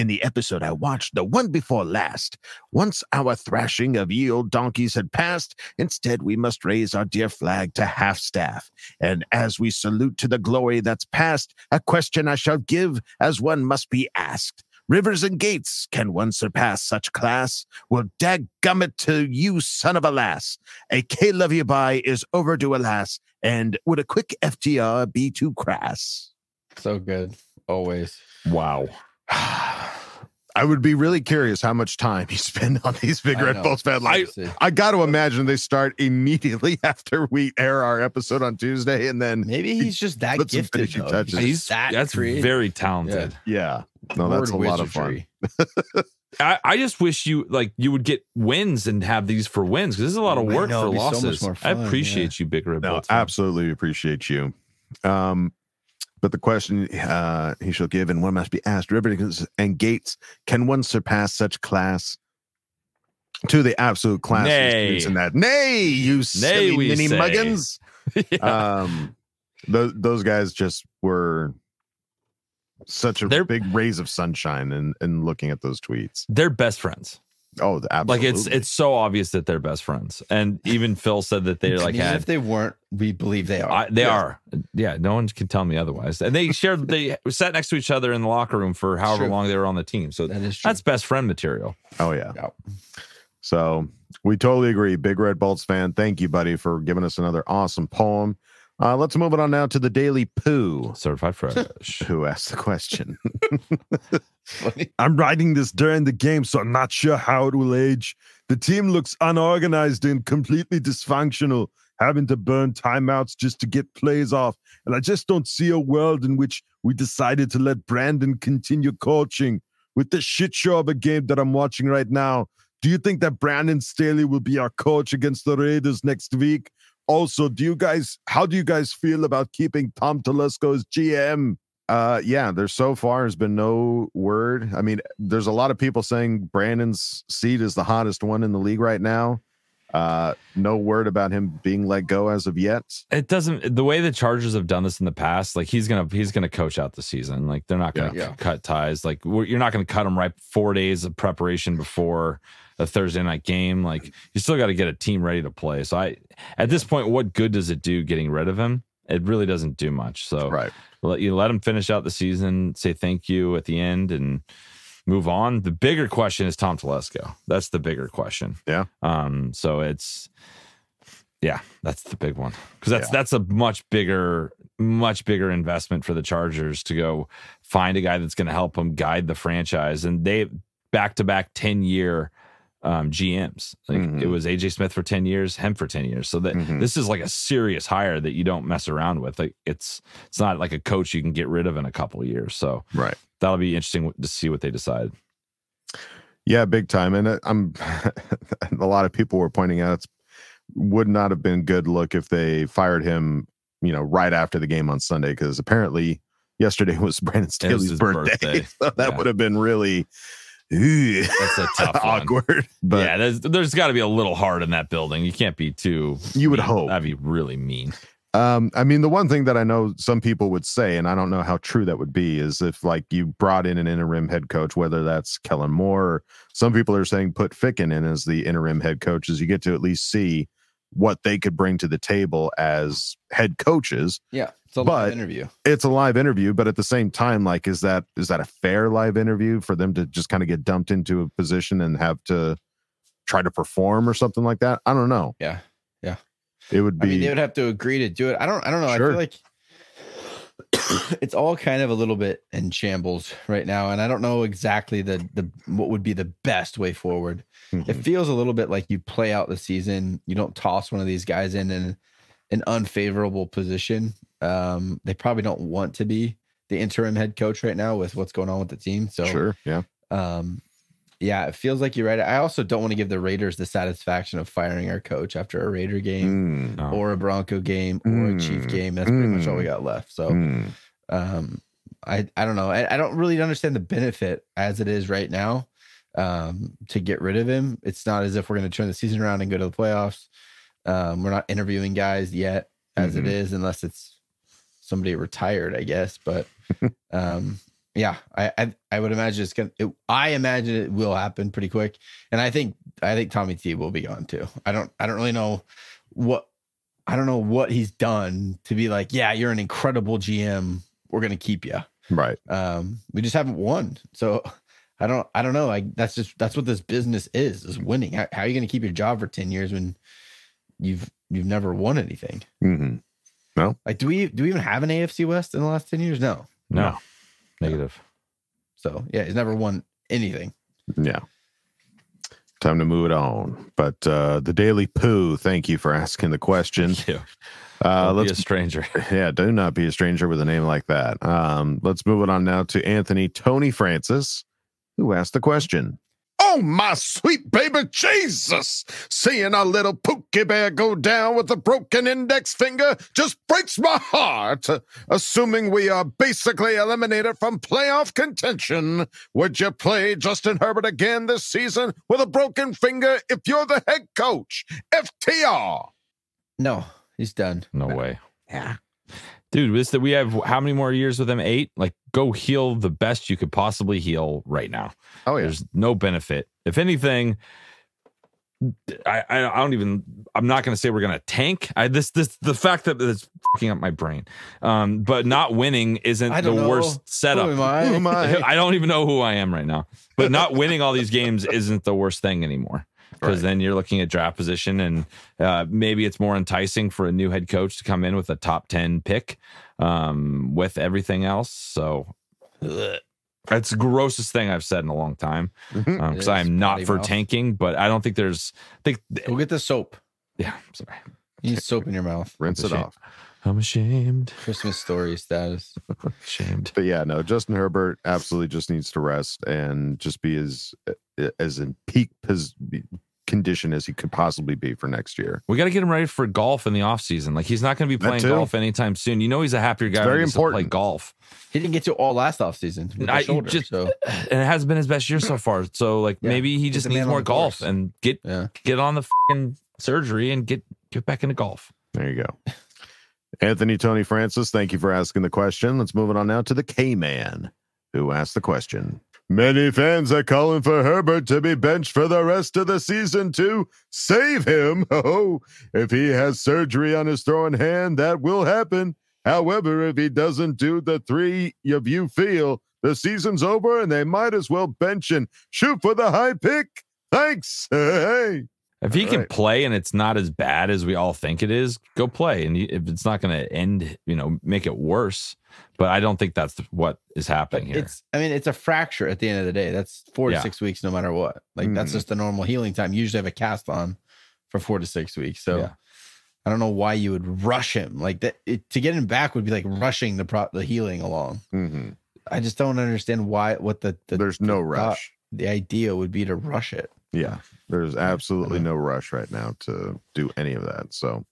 In the episode I watched, the one before last, once our thrashing of ye old donkeys had passed, instead we must raise our dear flag to half staff. And as we salute to the glory that's past, a question I shall give as one must be asked. Rivers and gates, can one surpass such class? Well, dadgummit to you, son of a lass. A K love you by is overdue, alas. And would a quick FTR be too crass?
So good. Always.
Wow.
I would be really curious how much time you spend on these Big
I
Red
know.
Bolts fan. Like,
Seriously.
I got to imagine they start immediately after we air our episode on Tuesday, and then
Maybe he's just that gifted. though.
touches.
He's
that
that's
creative.
very talented.
yeah, no, that's a lot of fun.
I, I just wish you like you would get wins and have these for wins because this is a lot of work
know,
for
it'd so much
losses. I
fun,
appreciate you, Big Red
No,
Bolts fan.
absolutely appreciate you. Um, but the question uh, he shall give, and one must be asked: Rivers and gates, can one surpass such class? To the absolute class
Nay.
in that. Nay, you silly
we
mini
say.
muggins.
Yeah.
um those those guys just were such a
They're-
big rays of sunshine and and looking at those tweets
They're best friends.
Oh, the-
Like it's it's so obvious that they're best friends, and even Phil said that they're like
Even
had
if they weren't, we believe they are.
I, they
Yeah.
are. Yeah, no one can tell me otherwise. And they shared, they sat next to each other in the locker room for however
True.
long they were on the team. So
That is true.
that's best friend material.
oh yeah.
Yeah.
So we totally agree. Big Red Bolts fan. Thank you, buddy, for giving us another awesome poem. Uh, let's move it on now to the Daily Poo.
Certified fresh.
who asked the question.
I'm writing this during the game, so I'm not sure how it will age. The team looks unorganized and completely dysfunctional, having to burn timeouts just to get plays off. And I just don't see a world in which we decided to let Brandon continue coaching with the shit show of a game that I'm watching right now. Do you think that Brandon Staley will be our coach against the Raiders next week? Also, do you guys, how do you guys feel about keeping Tom Telesco as GM?
Uh, yeah, there so far has been no word. I mean, there's a lot of people saying Brandon's seat is the hottest one in the league right now. Uh, no word about him being let go as of yet.
It doesn't the way the Chargers have done this in the past. Like he's gonna he's gonna coach out the season. Like they're not gonna
Yeah. Yeah.
cut ties. Like we're, you're not gonna cut him right four days of preparation before a Thursday night game. Like you still got to get a team ready to play. So I at this point, what good does it do getting rid of him? It really doesn't do much. So
Right.
let you let him finish out the season, say thank you at the end, and move on. The bigger question is Tom Telesco. That's the bigger question.
Yeah.
Um. So it's yeah, that's the big one because that's that's a much bigger, much bigger investment for the Chargers to go find a guy that's going to help them guide the franchise, and they back to back ten year. Um, GMs like
Mhm.
it was AJ Smith for 10 years, him for 10 years. So that
Mhm.
this is like a serious hire that you don't mess around with. Like it's it's not like a coach you can get rid of in a couple of years. So
Right.
that'll be interesting to see what they decide.
Yeah, big time. And uh, I'm a lot of people were pointing out it's would not have been good look if they fired him, you know, right after the game on Sunday because apparently yesterday was Brandon Staley's birthday.
birthday.
So that
Yeah.
would have been really ooh,
That's a tough one.
awkward. But
yeah, there's there's got to be a little hard in that building. You can't be too.
You would
mean.
hope.
that'd be really mean.
Um, I mean, the one thing that I know some people would say, and I don't know how true that would be, is if like you brought in an interim head coach, whether that's Kellen Moore, or some people are saying put Ficken in as the interim head coach, is you get to at least see what they could bring to the table as head coaches.
Yeah. It's a
But-
live interview.
It's a live interview, but at the same time, like, is that is that a fair live interview for them to just kind of get dumped into a position and have to try to perform or something like that? I don't know.
Yeah. Yeah.
It would
I
be
mean, they would have to agree to do it. I don't. I don't know.
Sure.
I feel like it's all kind of a little bit in shambles right now, and I don't know exactly the the what would be the best way forward. It
Mhm.
feels a little bit like you play out the season. You don't toss one of these guys in an an unfavorable position. Um, they probably don't want to be the interim head coach right now with what's going on with the team. So
sure, yeah.
um, yeah, it feels like you're right. I also don't want to give the Raiders the satisfaction of firing our coach after a Raider game
Mm,
No.
or a Bronco game or a Chief
Mm,
game. That's pretty much all we
mm,
got left. So
mm.
um I I don't know. I, I don't really understand the benefit as it is right now um to get rid of him. It's not as if we're going to turn the season around and go to the playoffs. Um we're not interviewing guys yet as it
Mhm.
is unless it's somebody retired, I guess, but um yeah, I, I I would imagine it's gonna. It, I imagine it will happen pretty quick, and I think I think Tommy T will be gone too. I don't I don't really know what I don't know what he's done to be like. Yeah, you're an incredible GM. We're gonna keep you.
Right.
Um, we just haven't won, so I don't I don't know. Like that's just that's what this business is is winning. How, how are you gonna keep your job for ten years when you've you've never won anything?
hmm
Like, do we do we even have an AFC West in the last ten years? No.
No, negative.
So yeah, he's never won anything.
Yeah. Time to move it on. But uh the Daily Pooh, thank you for asking the question.
Thank you.
Uh
Don't be a stranger.
yeah, do not be a stranger with a name like that. Um, let's move it on now to Anthony Tony Francis, who asked the question.
Oh, my sweet baby Jesus! Seeing our little Pookie Bear go down with a broken index finger just breaks my heart. Assuming we are basically eliminated from playoff contention, would you play Justin Herbert again this season with a broken finger if you're the head coach? FTR.
No, he's done.
No way.
Yeah.
Dude. This that we have how many more years with them Eight. Like, go heal the best you could possibly heal right now.
Oh yeah.
There's no benefit. If anything, I I, don't even. I'm not going to say we're going to tank. I this this the fact that it's fucking up my brain. Um, but not winning isn't the
know.
worst setup.
Who am I? Who am I?
I don't even know who I am right now. But not winning all these games isn't the worst thing anymore. Because
Right.
then you're looking at draft position, and uh, maybe it's more enticing for a new head coach to come in with a top ten pick um, with everything else. So that's the grossest thing I've said in a long time.
Mm-hmm.
Because
It is
I'm not for
mouth.
tanking, but I don't think there's. I think
Go get the soap.
yeah. I'm sorry.
You need soap in your mouth.
Rinse it
Shame.
off.
I'm ashamed.
Christmas story status.
Ashamed.
But yeah, no, Justin Herbert absolutely just needs to rest and just be as as in peak pos- condition as he could possibly be for next year.
We got to get him ready for golf in the offseason. Like he's not going to be playing golf anytime soon. You know he's a happier guy. when
very
he gets to play golf,
He didn't get to all last offseason with the
I-
shoulder.
just-
so
and it hasn't been his best year so far. So like
Yeah.
maybe he just needs more golf
course.
and get
yeah.
get on the fucking surgery and get get back into golf.
There you go. Anthony Tony Francis, thank you for asking the question. Let's move it on now to the K Man, who asked the question. Many fans are calling for Herbert to be benched for the rest of the season to save him. Oh, if he has surgery on his throwing hand, that will happen. However, if he doesn't do the three of you feel, the season's over and they might as well bench and shoot for the high pick. Thanks. Hey.
If he
All
can
right.
play and it's not as bad as we all think it is, go play. And if it's not going to end, you know, make it worse. But I don't think that's what is happening here.
It's I mean, it's a fracture at the end of the day. That's four
Yeah.
to six weeks no matter what. Like that's
Mhm.
just the normal healing time. You usually have a cast on for four to six weeks. So
Yeah.
I don't know why you would rush him. Like that it, to get him back would be like rushing the pro, the healing along.
Mhm.
I just don't understand why what the, the
There's no
the thought-
rush.
the idea would be to rush it.
Yeah, there's absolutely no rush right now to do any of that. So,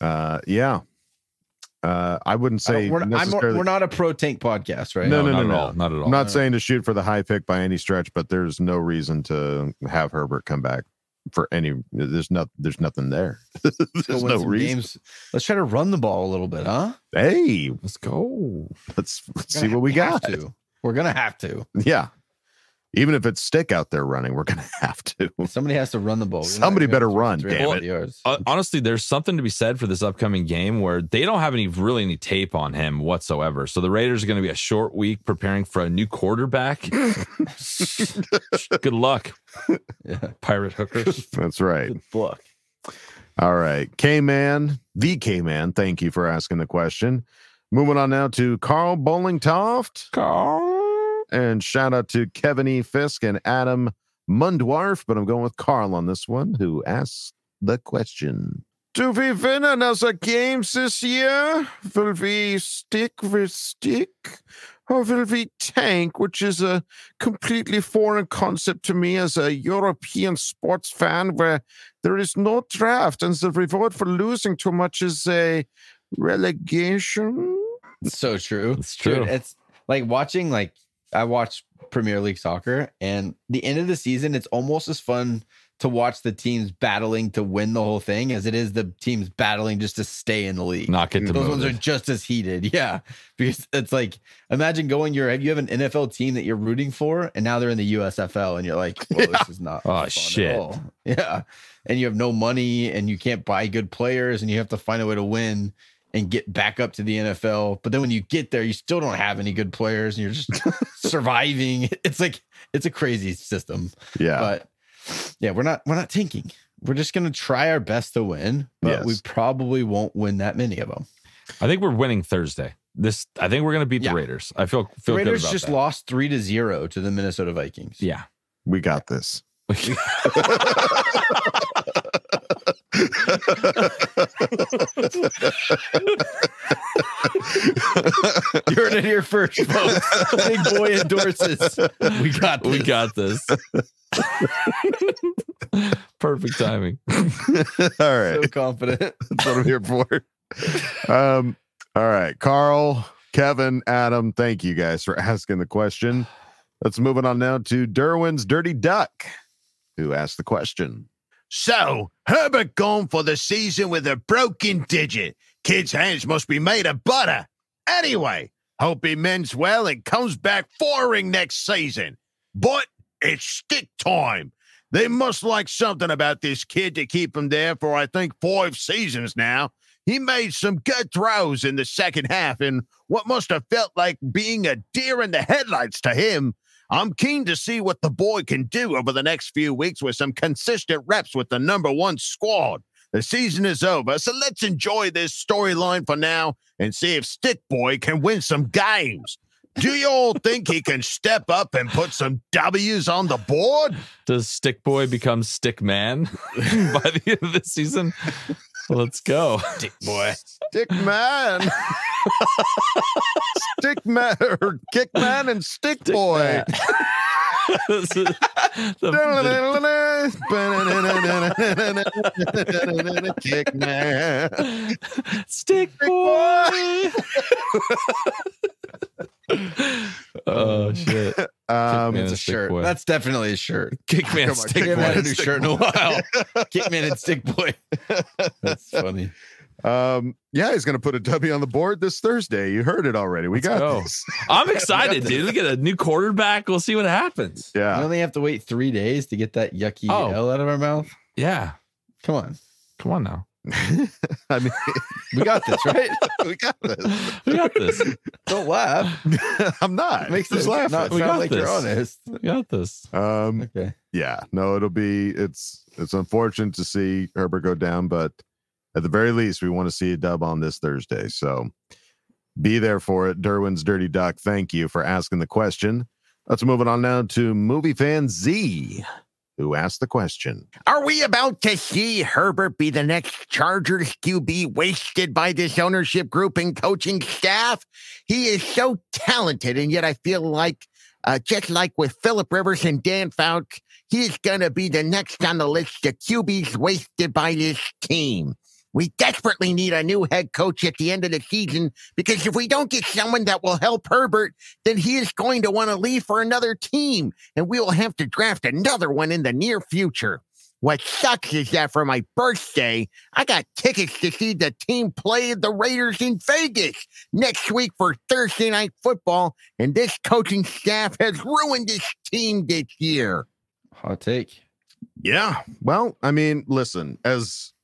uh, yeah, uh, I wouldn't
I
say
we're, not, I'm,
necessarily.
we're not a pro tank podcast, right?
no, no,
not
no,
at
no.
all. Not at all.
I'm not
No.
saying to shoot for the high pick by any stretch, but there's no reason to have Herbert come back for any. There's not. There's nothing there.
Let's
there's
win
no reason.
games. Let's try to run the ball a little bit, huh?
Hey,
Let's go.
let's let's see what we got.
to. We're gonna have to.
Yeah, even if it's stick out there running, we're gonna have to.
Somebody has to run the ball. We're
Somebody better run,
350
damn it.
yards.
Uh, honestly, there's something to be said for this upcoming game where they don't have any really any tape on him whatsoever. So the Raiders are going to be a short week preparing for a new quarterback. Good luck,
Yeah.
pirate hookers.
That's right.
Good luck.
All right. K Man, the K Man, thank you for asking the question. Moving on now to Carl Bowlingtoft.
Carl.
And shout out to Kevin E. Fisk and Adam Mundwarf, but I'm going with Carl on this one, who asked the question. Do we win another games this year? Will we stick with stick? Or will we tank, which is a completely foreign concept to me as a European sports fan where there is no draft and the reward for losing too much is a relegation?
It's so true.
It's true.
Dude, it's like watching like I watch Premier League soccer and the end of the season it's almost as fun to watch the teams battling to win the whole thing as it is the teams battling just to stay in the league.
Not get
Those ones are just as heated. Yeah. Because it's like imagine going your you have an NFL team that you're rooting for and now they're in the USFL and you're like, well, this is not
Oh,
fun at
shit.
all. Yeah. And you have no money and you can't buy good players and you have to find a way to win and get back up to the NFL. But then when you get there, you still don't have any good players and you're just surviving. It's like it's a crazy system.
Yeah.
But yeah, we're not we're not tanking. We're just gonna try our best to win, but we probably won't win that many of them.
I think we're winning Thursday. This I think we're going to beat
Yeah.
the Raiders. I feel
The
feel good
Raiders
about
just
that.
lost three to zero to the Minnesota Vikings.
Yeah.
we got this.
You heard it here first, folks. Big boy endorses. We got
We got this. Perfect timing.
All right.
so confident.
That's what I'm here for. Um, all right. Carl, Kevin, Adam, thank you guys for asking the question. Let's move it on now to Derwin's Dirty Duck, who asked the question.
So, Herbert gone for the season with a broken digit. kid's hands must be made of butter. Anyway, hope he mends well and comes back firing next season. But it's stick time. They must like something about this kid to keep him there for, I think, five seasons now. He made some good throws in the second half in what must have felt like being a deer in the headlights to him. I'm keen to see what the boy can do over the next few weeks with some consistent reps with the number one squad. The season is over, so let's enjoy this storyline for now and see if Stick Boy can win some games. Do you all think he can step up and put some W's on the board?
Does Stick Boy become Stick Man by the end of the season? Let's go.
Stick Boy.
Stick man. stick man or kick man and stick, boy. kick man.
Stick boy. oh shit.
Um,
It's a shirt.
Boy.
That's definitely a shirt.
Kickman
Come on,
Stick
Kickman
Boy.
had a new shirt in a
Boy.
while. Kickman and Stick Boy. That's funny.
Um, yeah, he's gonna put a W on the board this Thursday. You heard it already. We
Let's
got
go.
this.
I'm excited, dude. Look at a new quarterback. We'll see what happens.
Yeah.
We only have to wait three days to get that yucky
Oh.
L out of our mouth.
Yeah.
Come on.
Come on now.
I mean,
We got this, right?
we got this.
We got this.
Don't laugh.
I'm not.
Makes
Just laugh.
not
We
sound
got
like
this.
you're honest.
We got this.
Um,
Okay.
yeah, no, it'll be it's it's unfortunate to see Herbert go down, but at the very least, we want to see a dub on this Thursday. So be there for it. Derwin's Dirty Duck, thank you for asking the question. Let's move it on now to movie fan Z, who asked the question.
Are we about to see Herbert be the next Chargers QB wasted by this ownership group and coaching staff? He is so talented, and yet I feel like, uh, just like with Philip Rivers and Dan Fouts, he's going to be the next on the list of QBs wasted by this team. We desperately need a new head coach at the end of the season because if we don't get someone that will help Herbert, then he is going to want to leave for another team, and we will have to draft another one in the near future. What sucks is that for my birthday, I got tickets to see the team play the Raiders in Vegas next week for Thursday night football, and this coaching staff has ruined this team this year.
Hot take.
Yeah. Well, I mean, listen, as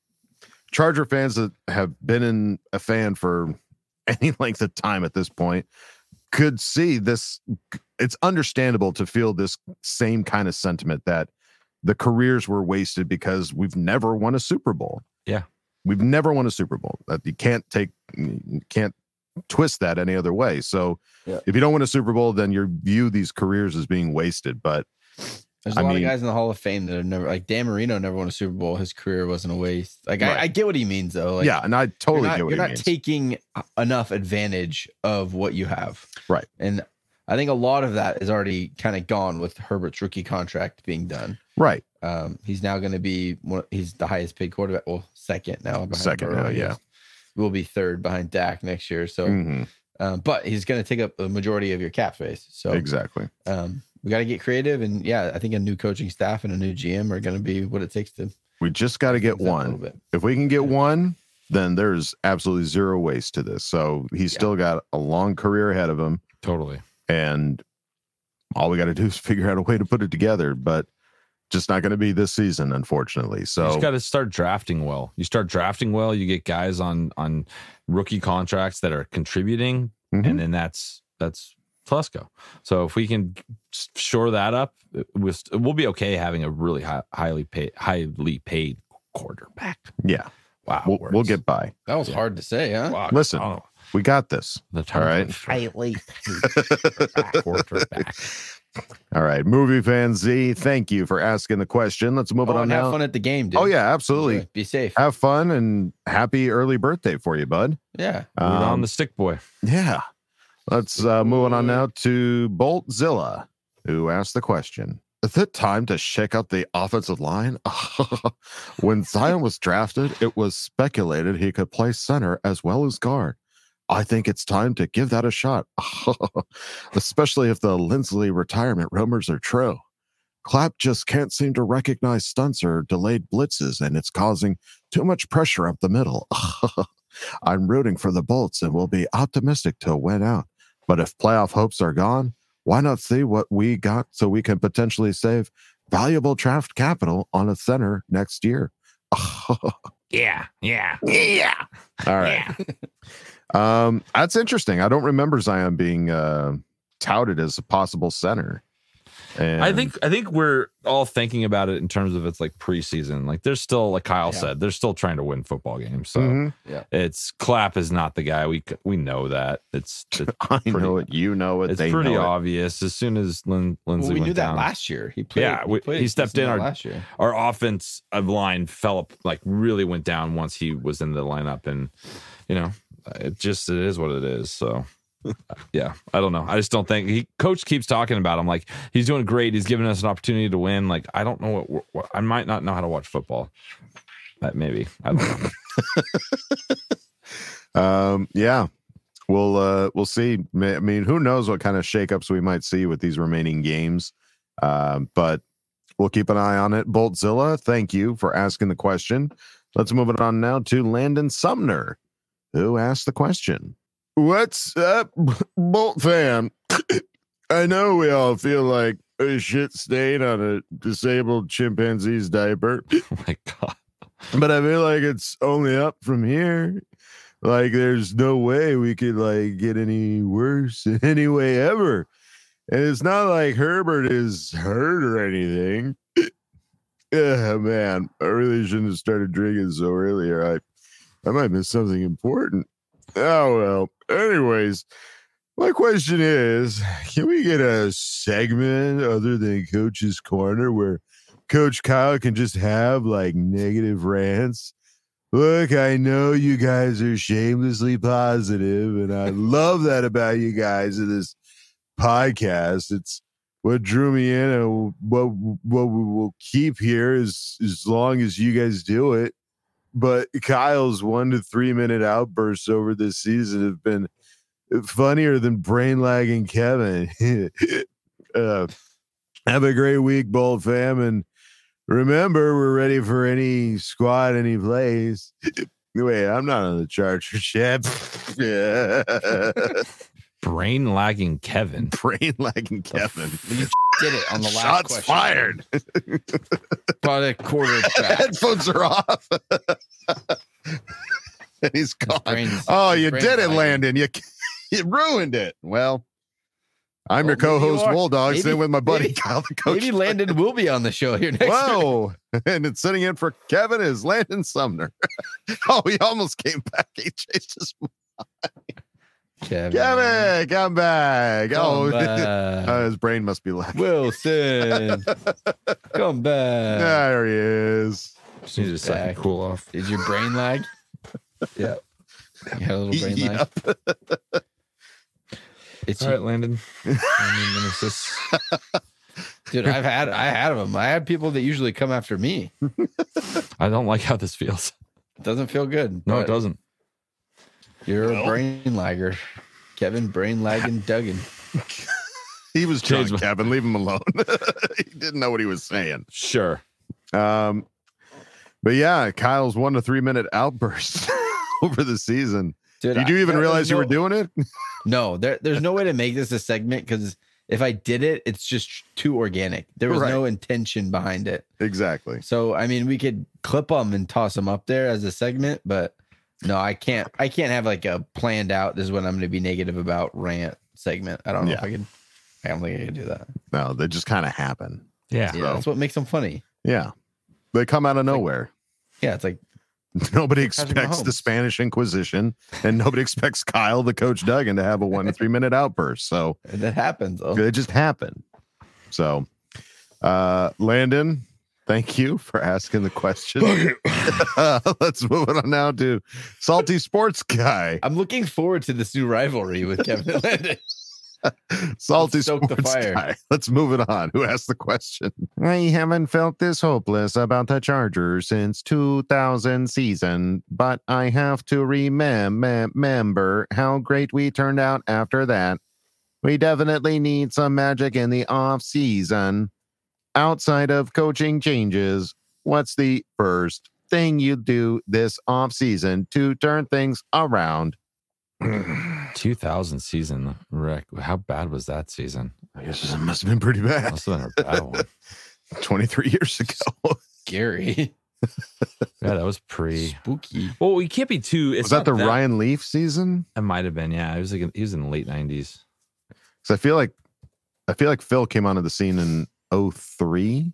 Charger fans that have been in a fan for any length of time at this point could see this. It's understandable to feel this same kind of sentiment that the careers were wasted because we've never won a Super Bowl.
Yeah.
We've never won a Super Bowl. That you can't take, you can't twist that any other way. So
Yeah.
if you don't win a Super Bowl, then you view these careers as being wasted. But
There's a
I
lot
mean-
of guys in the Hall of Fame that have never, like Dan Marino, never won a Super Bowl. His career wasn't a waste. Like
Right.
I, I get what he means though. Like,
yeah, and I totally
not,
get what
you're not
means.
taking enough advantage of what you have.
Right.
And I think a lot of that is already kind of gone with Herbert's rookie contract being done.
right.
Um, he's now going to be one. He's the highest paid quarterback. Well, second now.
Second now, yeah.
Will be third behind Dak next year. So,
Mhm,
um, but he's going to take up the majority of your cap space. So,
Exactly.
um, we got to get creative. And yeah, I think a new coaching staff and a new GM are going to be what it takes to
We just got to get
things out a little
one. If we can get one, then there's absolutely zero waste to this. So he's
Yeah.
still got a long career ahead of him,
Totally.
and all we got to do is figure out a way to put it together. But just not going to be this season, unfortunately.
you
So
just got to start drafting well. You start drafting well, you get guys on on rookie contracts that are contributing,
Mhm.
and then that's that's Flusco. So if we can s- shore that up, it was, we'll be okay having a really high, highly paid highly paid quarterback.
yeah,
Wow,
we'll, we'll get by.
That was hard to say, huh?
Wow,
Listen,
oh,
We got this.
the
All right.
Highly
quarterback.
All right, movie fan Z, thank you for asking the question. Let's move it
Oh,
on
and have
now.
fun at the game, dude.
Oh yeah, absolutely.
Enjoy. Be safe.
Have fun and happy early birthday for you, bud.
Yeah.
Root on
Um,
the stick boy.
Yeah. Let's uh, move on now to Boltzilla, who asked the question. Is it time to shake up the offensive line? when Zion was drafted, it was speculated he could play center as well as guard. I think it's time to give that a shot, especially if the Linsley retirement rumors are true. Clapp just can't seem to recognize stunts or delayed blitzes, and it's causing too much pressure up the middle. I'm rooting for the Bolts and will be optimistic to win out. But if playoff hopes are gone, why not see what we got so we can potentially save valuable draft capital on a center next year?
Yeah, yeah,
yeah. All right. Um, that's interesting. I don't remember Zion being uh, touted as a possible center. And
I think I think we're all thinking about it in terms of it's like preseason. Like there's still like Kyle
Yeah.
said, they're still trying to win football games. So
Mhm.
Yeah.
it's Clapp is not the guy. We we know that. It's, it's
I
pretty-
know it. You know it.
It's
they
pretty
know it.
obvious. As soon as Lin, Linsley
Well, we
went
knew that last year. He played.
yeah, we,
played
he stepped in our
last year.
our offense of line fell up like really went down once he was in the lineup, and you know it just it is what it is. So. Yeah, I don't know. I just don't think he coach keeps talking about him like he's doing great. He's giving us an opportunity to win. Like I don't know what, what I might not know how to watch football. That maybe I don't know.
Um, yeah, we'll uh, we'll see. I mean, who knows what kind of shakeups we might see with these remaining games? Um, but we'll keep an eye on it. Boltzilla, thank you for asking the question. Let's move it on now to Landon Sumner, who asked the question. What's up, Bolt fam? I know we all feel like a shit stain on a disabled chimpanzee's diaper.
oh my god.
but I feel like it's only up from here. Like there's no way we could like get any worse in any way ever. And it's not like Herbert is hurt or anything. Yeah, man, I really shouldn't have started drinking so earlier. I I might miss something important. Oh well. Anyways, my question is, can we get a segment other than Coach's Corner where Coach Kyle can just have like negative rants. Look, I know you guys are shamelessly positive, and I love that about you guys in this podcast. It's what drew me in, and what what we will keep here is as long as you guys do it. But Kyle's one to three minute outbursts over this season have been funnier than brain lagging Kevin. uh, have a great week, Bolt fam, and remember, we're ready for any squad, any plays. Wait, I'm not on the Chargers yet. yeah.
Brain lagging Kevin.
Brain lagging Kevin.
You did it on the last
Shots
question.
fired.
About a quarter back.
Headphones are off. and he's gone.
Oh, brain's-
oh, you did it. Landon. You you ruined it. Well, I'm your
Well, maybe you
co-host,
are.
Bulldog, sitting with my buddy
maybe-
Kyle, the coach.
Maybe Landon will be on the show here next week.
Whoa! and it's sitting in for Kevin is Landon Sumner. oh, he almost came back. He chased his
Kevin.
Kevin. Come back.
Come
oh,
back.
uh, his brain must be lagging.
Wilson. Come back.
there he is.
Just need a second
back.
to cool off.
Is your brain lag? yeah. You had a little brain lag. It's
All right, Landon. Landon Nemesis.
dude. I've had I had them. I had people that usually come after me.
I don't like how this feels.
It doesn't feel good.
No, it doesn't.
You're a brain lagger. Kevin brain lagging Duggan.
He was
Change
drunk,
my-
Kevin. Leave him alone. he didn't know what he was saying.
Sure.
Um, but yeah, Kyle's one to three minute outburst over the season.
Dude,
Did you
I-
even
there-
realize
there's
you were doing it?
No, there, there's no way to make this a segment because if I did it, it's just too organic. There was
Right.
no intention behind it.
exactly.
So I mean, we could clip them and toss them up there as a segment, but no, I can't. I can't have like a planned out. This is what I'm going to be negative about rant segment. I don't know if I can. I don't think I can do that.
No, they just kind of happen.
Yeah.
Yeah, that's what makes them funny.
Yeah. They come out of nowhere.
Yeah, it's like
Nobody
Patrick
expects the Spanish Inquisition, and nobody expects Kyle, the coach Duggan, to have a one to three minute outburst. So
that happens. Though.
it just happened. So, uh, Landon, thank you for asking the question. let's move on now to Salty Sports Guy.
I'm looking forward to this new rivalry with Kevin and Landon.
Salty
Let's the
Sports
fire.
Guy. Let's move it on. Who asked the question? I haven't felt this hopeless about the Chargers since 2000 season, but I have to remember how great we turned out after that. We definitely need some magic in the off season. Outside of coaching changes, what's the first thing you do this off season to turn things around?
2000 season, Rick. How bad was that season?
I guess it must have been pretty bad.
Must have been a bad one.
23 years ago.
Gary.
Yeah, that was pre.
Spooky.
Well, we can't be too. It's
Was that
not
the Ryan Leaf season?
It might have been. Yeah, it was like he was in the late 90s.
Because I feel like I feel like Phil came onto the scene in 03,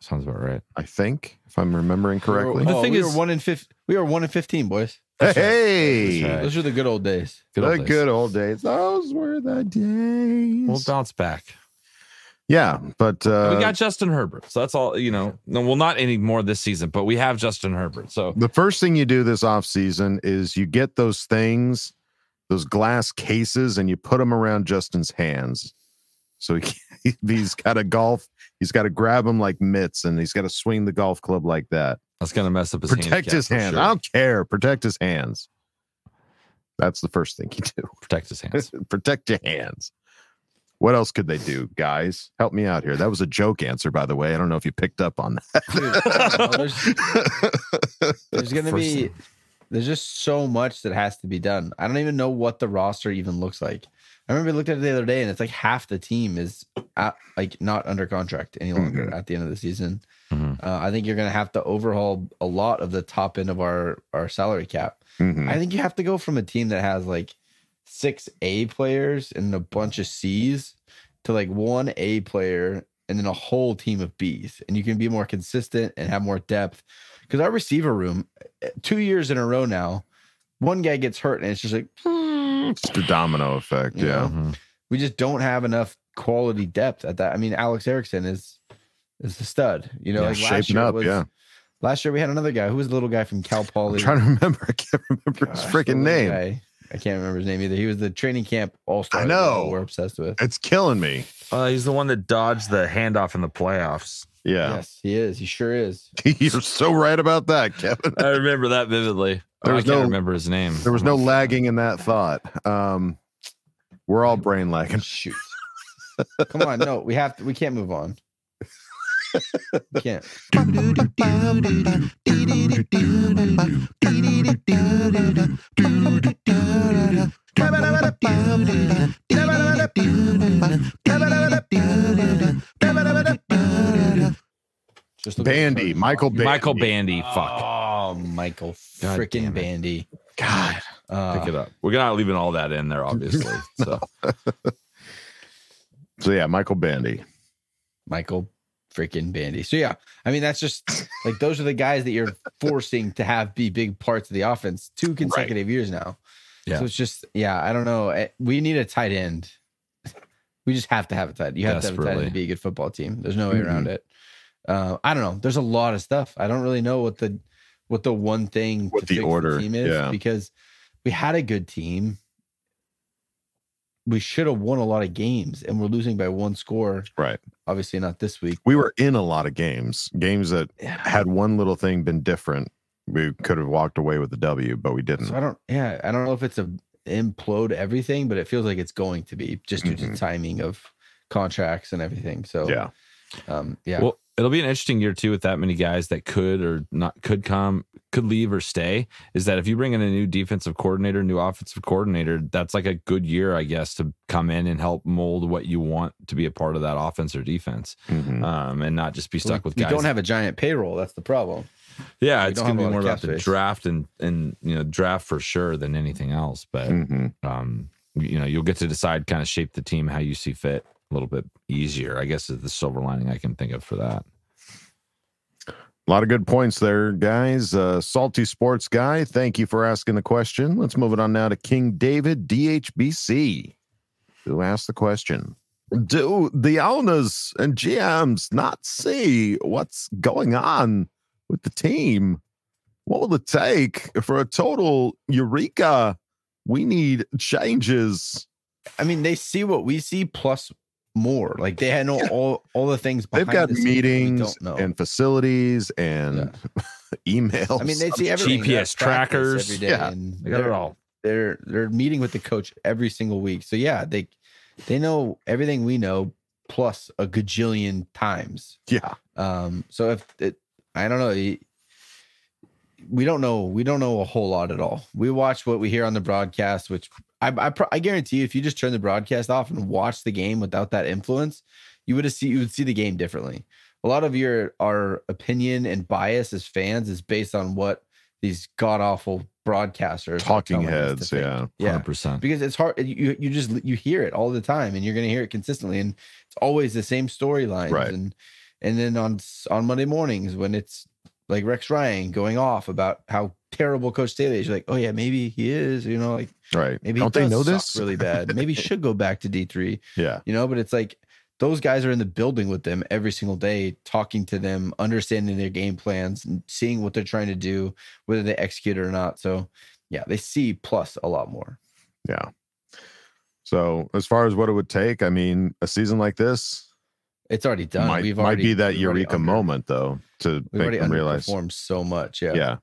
Sounds about right.
I think, if I'm remembering correctly.
Oh,
The thing
we
is-
were one in fifth. We were one in fifteen, boys.
hey,
That's right.
Those are the good old days.
Good old
the
days.
good old days. Those were the days.
We'll bounce back.
yeah, but uh,
we got Justin Herbert, so that's all. You know, no, well, not any more this season, but we have Justin Herbert. So
the first thing you do this off season is you get those things, those glass cases, and you put them around Justin's hands. So he, he's got a golf. He's got to grab him like mitts, and he's got to swing the golf club like that.
that's gonna mess up his
Protect
handicap
his hands.
sure.
I don't care. Protect his hands. That's the first thing you do.
Protect his hands.
Protect your hands. What else could they do, guys? Help me out here. That was a joke answer, by the way. I don't know if you picked up on
Dude,
that.
there's gonna
First
be there's just so much that has to be done. I don't even know what the roster even looks like. I remember I looked at it the other day and it's like half the team is at, like not under contract any longer at the end of the season.
Mhm.
Uh, I think you're gonna have to overhaul a lot of the top end of our our salary cap.
Mhm.
I think you have to go from a team that has like six A players and a bunch of C's to like one A player and then a whole team of B's. And you can be more consistent and have more depth. Because our receiver room, eh, two years in a row now, one guy gets hurt and it's just like,
It's the domino effect.
You
Yeah.
know?
Mhm.
we just don't have enough quality depth at that. I mean, Alex Erickson is is the stud. You know,
Yeah,
like last
shaping
year
up,
was,
yeah.
Last year we had another guy who was the little guy from Cal Poly.
I'm trying to remember. I can't remember his freaking name.
guy. I can't remember his name either. He was the training camp all star.
I know.
We're obsessed with.
It's killing me.
Uh, he's the one that dodged the handoff in the playoffs.
Yeah.
Yes, he is. He sure is.
You're so right about that, Kevin.
I remember that vividly.
There was
I can't
no-
remember his name.
There was no lagging in that thought. Um, we're all brain lagging.
Shoot. Come on, no, we have to. We can't move on. We can't. Just the
Bandy. Michael Bandy.
Michael Bandy. Fuck.
Oh, Michael
God
freaking. Bandy.
God.
Uh,
Pick it up. We're not leaving all that in there, obviously. So
So yeah, Michael Bandy.
Michael freaking Bandy. So yeah, I mean that's just like those are the guys that you're forcing to have be big parts of the offense two consecutive years now.
Yeah.
So it's just yeah, I don't know. Eh, We need a tight end. We just have to have a tight. You have to have a tight end to be a good football team. There's no way
Mm-hmm.
around it. Uh, I don't know. There's a lot of stuff. I don't really know what the what the one thing
What
to
the
fix
order,
team is
yeah.
because we had a good team. We should have won a lot of games, and we're losing by one score.
Right.
Obviously, not this week.
We were in a lot of games. Games that had one little thing been different, we could have walked away with the W, but we didn't.
So I don't, yeah, I don't know if it's a implode everything, but it feels like it's going to be just due to the timing of contracts and everything. So
Mm-hmm. Yeah.
um, yeah,
Well, it'll be an interesting year too with that many guys that could or not could come, could leave or stay. Is that if you bring in a new defensive coordinator, new offensive coordinator, that's like a good year, I guess, to come in and help mold what you want to be a part of that offense or defense,
Mhm.
um, and not just be stuck with guys.
don't have a giant payroll. That's the problem.
yeah,
we
it's going to be more about
cap
the draft and and you know draft for sure than anything else. But
Mhm.
um, you know, you'll get to decide, kind of shape the team how you see fit a little bit easier. I guess is the silver lining I can think of for that.
A lot of good points there, guys. Uh, Salty Sports Guy, thank you for asking the question. Let's move it on now to King David DHBC, who asked the question Do the owners and GMs not see what's going on with the team? What will it take for a total eureka? We need changes.
I mean, they see what we see plus more. Like they had no all all the things.
They've got
the scenes that we
meetings and facilities and emails.
I mean, they see everything. They're
GPS
practice
trackers.
every day.
Yeah,
and
They got it all.
They're they're meeting with the coach every single week. So yeah, they they know everything we know plus a gajillion times.
yeah.
Um, so if it, I don't know, you- we don't know. We don't know a whole lot at all. We watch what we hear on the broadcast, which I I, pro- I guarantee you, if you just turn the broadcast off and watch the game without that influence, you would see you would see the game differently. A lot of your our opinion and bias as fans is based on what these god awful broadcasters are
Talking heads, yeah.
yeah,
100%.
because it's hard. You you just you hear it all the time, and you're going to hear it consistently, and it's always the same storylines.
Right.
And and then on on Monday mornings when it's like Rex Ryan going off about how terrible Coach Staley is, you're like, oh yeah, maybe he is. You know, like
Right.
maybe
Don't
he
they know this?
really bad. Maybe he should go back to D three.
Yeah.
You know, but it's like those guys are in the building with them every single day, talking to them, understanding their game plans, and seeing what they're trying to do, whether they execute it or not. So yeah, they see plus a lot more.
Yeah. So as far as what it would take, I mean, a season like this
It's already done.
might,
we've
might
already
be that
we've
eureka
under-
moment though to
We've
make them realize.
underperformed so much. Yeah.
Yeah.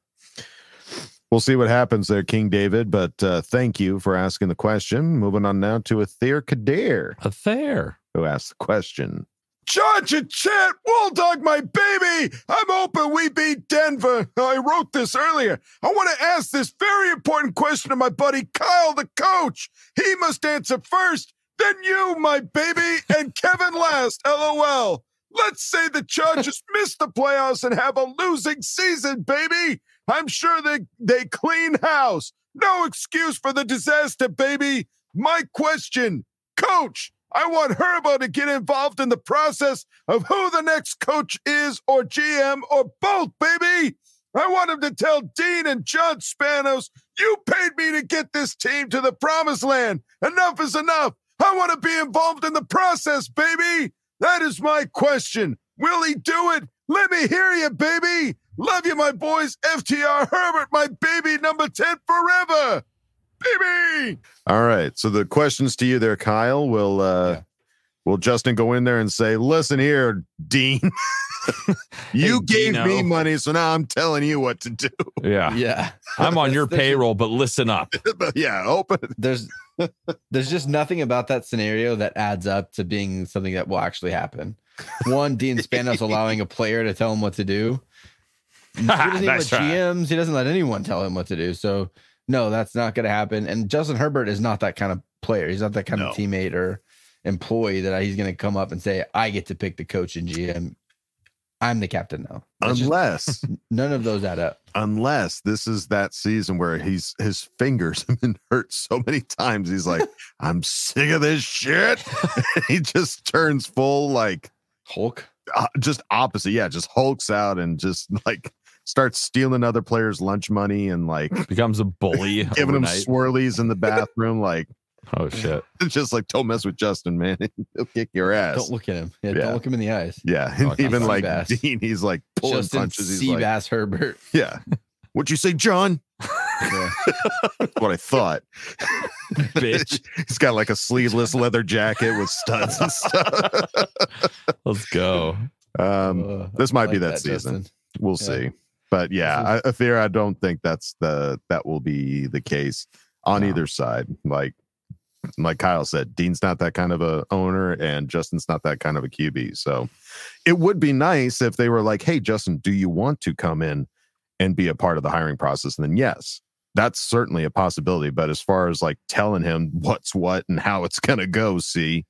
We'll see what happens there, King David. But uh, thank you for asking the question. Moving on now to Athir Kadir,
Athir.
who asked the question.
Judge and Chet, Dog, my baby. I'm hoping we beat Denver. I wrote this earlier. I want to ask this very important question to my buddy Kyle, the coach. He must answer first, then you, my baby, and Kevin last. LOL. Let's say the Chargers miss the playoffs and have a losing season, baby. I'm sure they they clean house. No excuse for the disaster, baby. My question, coach, I want Herbo to get involved in the process of who the next coach is or GM or both, baby. I want him to tell Dean and John Spanos, you paid me to get this team to the promised land. Enough is enough. I want to be involved in the process, baby. That is my question. Will he do it? Let me hear you, baby. Love you, my boys. FTR Herbert, my baby number 10 forever. Baby.
All right. So the questions to you there, Kyle. Will uh will Justin go in there and say, listen here, Dean. you
Hey,
gave
Dino."
me money, so now I'm telling you what to do.
Yeah.
Yeah.
I'm on your payroll, but listen up.
yeah, open
There's there's just nothing about that scenario that adds up to being something that will actually happen. One, Dean Spanos allowing a player to tell him what to do. He doesn't
Nice
let. GMs, he doesn't let anyone tell him what to do. So no, that's not gonna happen. And Justin Herbert is not that kind of player. He's not that kind of teammate or employee that he's gonna come up and say, I get to pick the coach and GM. I'm the captain now. That's just-
unless
none of those add up.
unless this is that season where he's his fingers have been hurt so many times he's like i'm sick of this shit he just turns full like
Hulk.
uh, just opposite yeah just hulks out and just like starts stealing other players lunch money and like
Becomes a bully.
giving them
overnight.
swirlies in the bathroom like
Oh shit.
it's just like don't mess with justin man he'll kick your ass
Don't look at him. Yeah,
Yeah.
don't look him in the eyes.
yeah
Oh,
and even
Seabass.
like dean he's like pulling
Justin
punches he's like
Seabass Herbert.
yeah what'd you say john
Yeah.
What i thought
Bitch.
He's got like a sleeveless leather jacket with studs and stuff.
Let's go.
Um,
Uh,
this might
I
be
like
that, season.
Justin.
We'll
Yeah.
see. But yeah, I, I fear I don't think that's the that will be the case on
No.
either side. Like like Kyle said, Dean's not that kind of a owner, and Justin's not that kind of a QB. So it would be nice if they were like, "Hey, Justin, do you want to come in and be a part of the hiring process?" And then yes, that's certainly a possibility. But as far as like telling him what's what and how it's gonna go, see,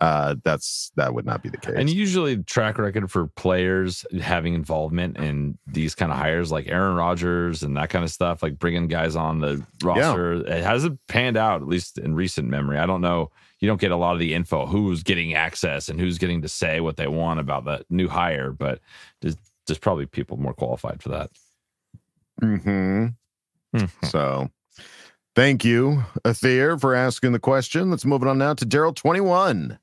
uh, that's that would not be the case.
And usually, track record for players having involvement in these kind of hires, like Aaron Rodgers and that kind of stuff, like bringing guys on the roster, it hasn't panned out at least in recent memory. I don't know. You don't get a lot of the info who's getting access and who's getting to say what they want about the new hire, but there's, there's probably people more qualified for that.
hmm. So thank you, Athir, for asking the question. Let's move it on now to Daryl21,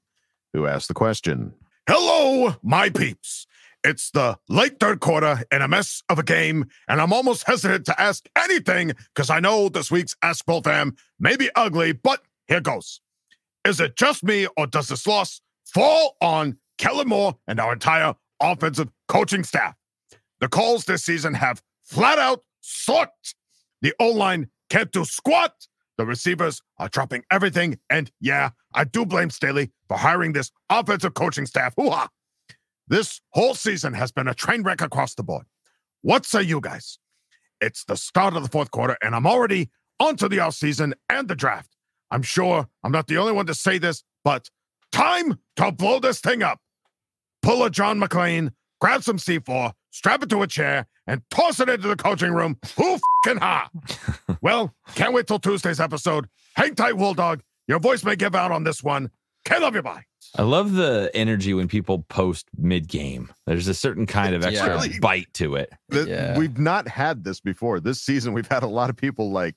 who asked the question.
Hello, my peeps. It's the late third quarter in a mess of a game, and I'm almost hesitant to ask anything because I know this week's Ask fam may be ugly, but here goes. Is it just me, or does this loss fall on Kellen Moore and our entire offensive coaching staff? The calls this season have flat out sucked. The O line can't do squat. The receivers are dropping everything. And yeah, I do blame Staley for hiring this offensive coaching staff. Hoo-ha! This whole season has been a train wreck across the board. What say you guys?
It's the start of the fourth quarter, and I'm already onto the offseason and the draft. I'm sure I'm not the only one to say this, but time to blow this thing up. Pull a John McClane, grab some C4, strap it to a chair, and toss it into the coaching room. Who fing ha? well, can't wait till Tuesday's episode. Hang tight, Dog. Your voice may give out on this one. K love you, bye.
I love the energy when people post mid game. There's a certain kind of extra
Yeah.
bite to it.
Th- We've not had this before. This season, we've had a lot of people like,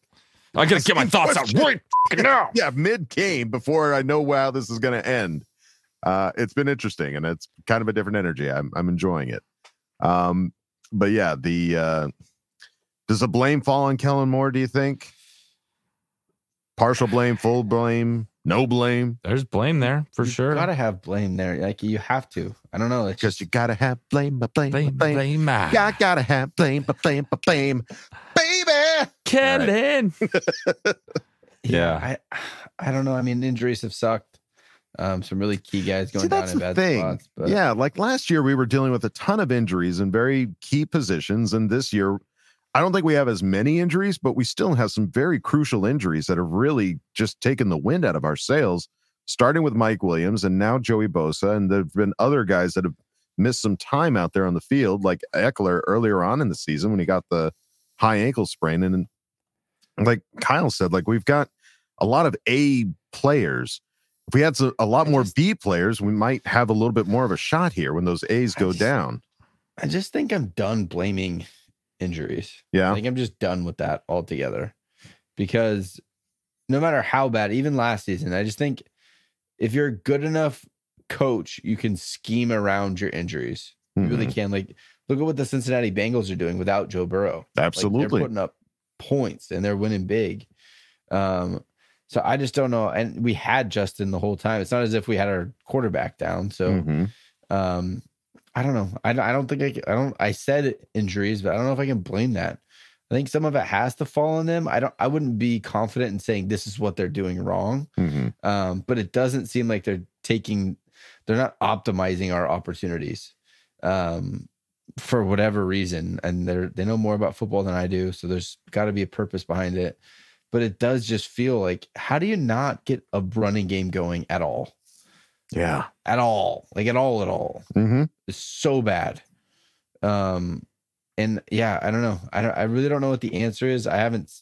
I gotta get my
asking
thoughts out right now.
Yeah, mid game before I know how this is going to end. Uh, it's been interesting and it's kind of a different energy. I'm I'm enjoying it. Um, but yeah, the uh, does the blame fall on Kellen Moore? Do you think? Partial blame, full blame, no blame.
There's blame there for sure.
Gotta have blame there. Like you have to. I don't know. It's
Because you gotta have blame, but blame,
Blame,
blame.
blame, ah.
Yeah, I gotta have blame, but blame, but blame, baby.
Kellen. Yeah.
I I don't know. I mean, injuries have sucked. Um, some really key guys going
See,
down
that's
in
the
bad
thing.
spots. But
yeah, like last year we were dealing with a ton of injuries in very key positions, and this year I don't think we have as many injuries, but we still have some very crucial injuries that have really just taken the wind out of our sails. Starting with Mike Williams and now Joey Bosa, and there've been other guys that have missed some time out there on the field, like Ekeler earlier on in the season when he got the high ankle sprain, and like Kyle said, like we've got a lot of A players. If we had so- a lot more B players, we might have a little bit more of a shot here when those A's go down.
I just think I'm done blaming injuries.
Yeah.
I think I'm just done with that altogether. Because no matter how bad, even last season, I just think if you're a good enough coach, you can scheme around your injuries. You really
Mhm.
can. Like, look at what the Cincinnati Bengals are doing without Joe Burrow. Like,
Absolutely.
they're putting up points and they're winning big. Um, so I just don't know. And we had Justin the whole time. It's not as if we had our quarterback down. So
Mhm.
um, I don't know. I, don't- I don't think I, can- I don't, I said injuries, but I don't know if I can blame that. I think some of it has to fall on them. I don't, I wouldn't be confident in saying this is what they're doing wrong.
Mhm.
Um, but it doesn't seem like they're taking, they're not optimizing our opportunities. Um, for whatever reason, and they're they know more about football than I do, so there's got to be a purpose behind it. But it does just feel like, how do you not get a running game going at all?
Yeah.
At all, like at all, at all
hmm
is so bad. Um, and yeah, I don't know. I don't, I really don't know what the answer is. I haven't.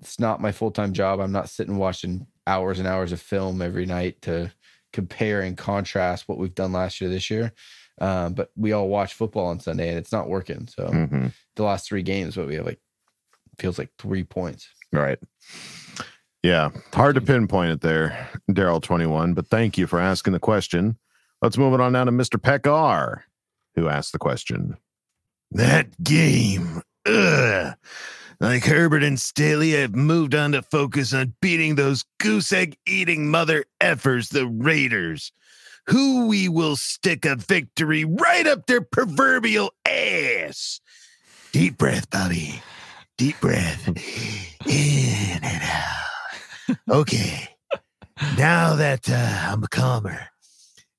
It's not my full time job. I'm not sitting watching hours and hours of film every night to compare and contrast what we've done last year this year. Um, but we all watch football on Sunday and it's not working. So
hmm
the last three games, what we have like feels like three points.
Right. Yeah. Hard to pinpoint it there, Daryl 21, but thank you for asking the question. Let's move it on now to Mr. Peck Pekar, who asked the question.
That game. Ugh. Like Herbert and Staley, I've moved on to focus on beating those goose egg eating mother effers, the Raiders, who we will stick a victory right up their proverbial ass. Deep breath, Bobby. Deep breath. In and out. Okay. Now that uh, I'm calmer,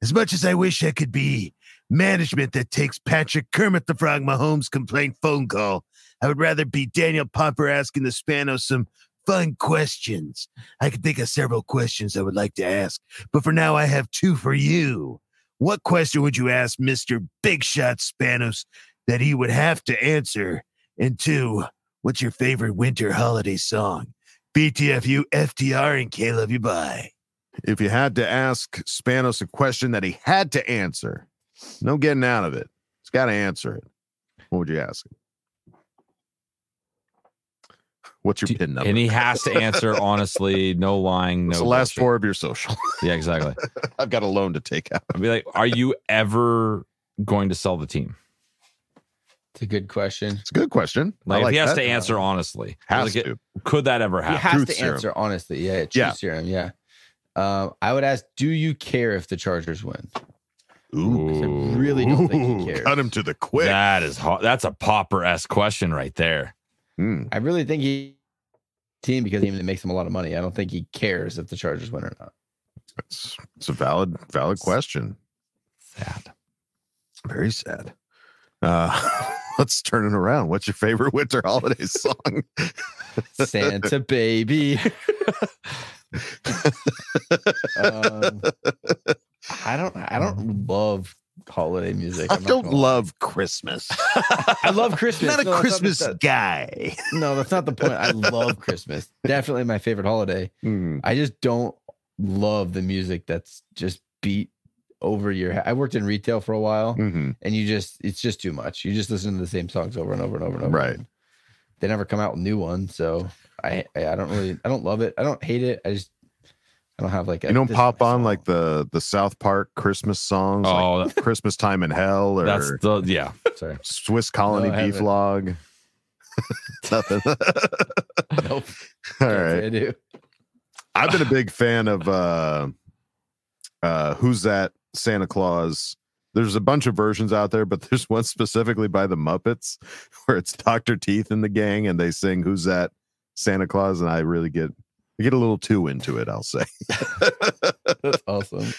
as much as I wish I could be management that takes Patrick Kermit the Frog Mahomes complaint phone call, I would rather be Daniel Popper asking the Spanos some fun questions. I could think of several questions I would like to ask, but for now I have two for you. What question would you ask Mr. Big Shot Spanos that he would have to answer? And two, what's your favorite winter holiday song? BTFU, FTR, and K Love You Bye.
If you had to ask Spanos a question that he had to answer, no getting out of it, he's got to answer it. What would you ask him? What's your pin number?
And he has to answer honestly, no lying, no
What's the last
bullshit.
four of your social?
Yeah, exactly.
I've got a loan to take out.
I'd be like, are you ever going to sell the team?
It's a good question.
It's a good question.
Like, if
like
he has
that.
to answer honestly,
Has
like,
to.
could that ever happen?
He has
Truth
to
serum.
answer honestly. Yeah, truth
Yeah.
serum. Yeah. Um, I would ask, do you care if the Chargers win?
Ooh.
I really don't think he cares.
Cut him to the quick.
That is hot. That's a popper s question right there.
Hmm.
I really think he team because he makes him a lot of money. I don't think he cares if the Chargers win or not.
It's, it's a valid, valid question.
Sad.
Very sad. Uh, let's turn it around. What's your favorite winter holiday song?
Santa baby. um, I don't. I don't love holiday music.
I
I'm not
don't
gonna lie.
love Christmas.
I love Christmas.
Not a
No, that's
Christmas
the-
guy.
No, that's not the point. I love Christmas. Definitely my favorite holiday.
Hmm.
I just don't love the music that's just beat over your head. I worked in retail for a while,
Mhm.
and you just it's just too much. You just listen to the same songs over and over and over and over.
Right.
They never come out with new ones, so I I, I don't really I don't love it. I don't hate it. I just I don't have like a,
You don't pop on
song.
like the the South Park Christmas songs,
Oh,
like Christmas Time in Hell, or
That's the yeah. Sorry.
Swiss Colony
No, I
Beef
haven't.
Log. Nothing.
nope.
All
Can't say
right.
I do.
I've been a big fan of uh uh Who's That Santa Claus. There's a bunch of versions out there, but there's one specifically by the Muppets where it's Dr. Teeth and the gang and they sing Who's That Santa Claus and I really get I get a little too into it, I'll say.
That's awesome.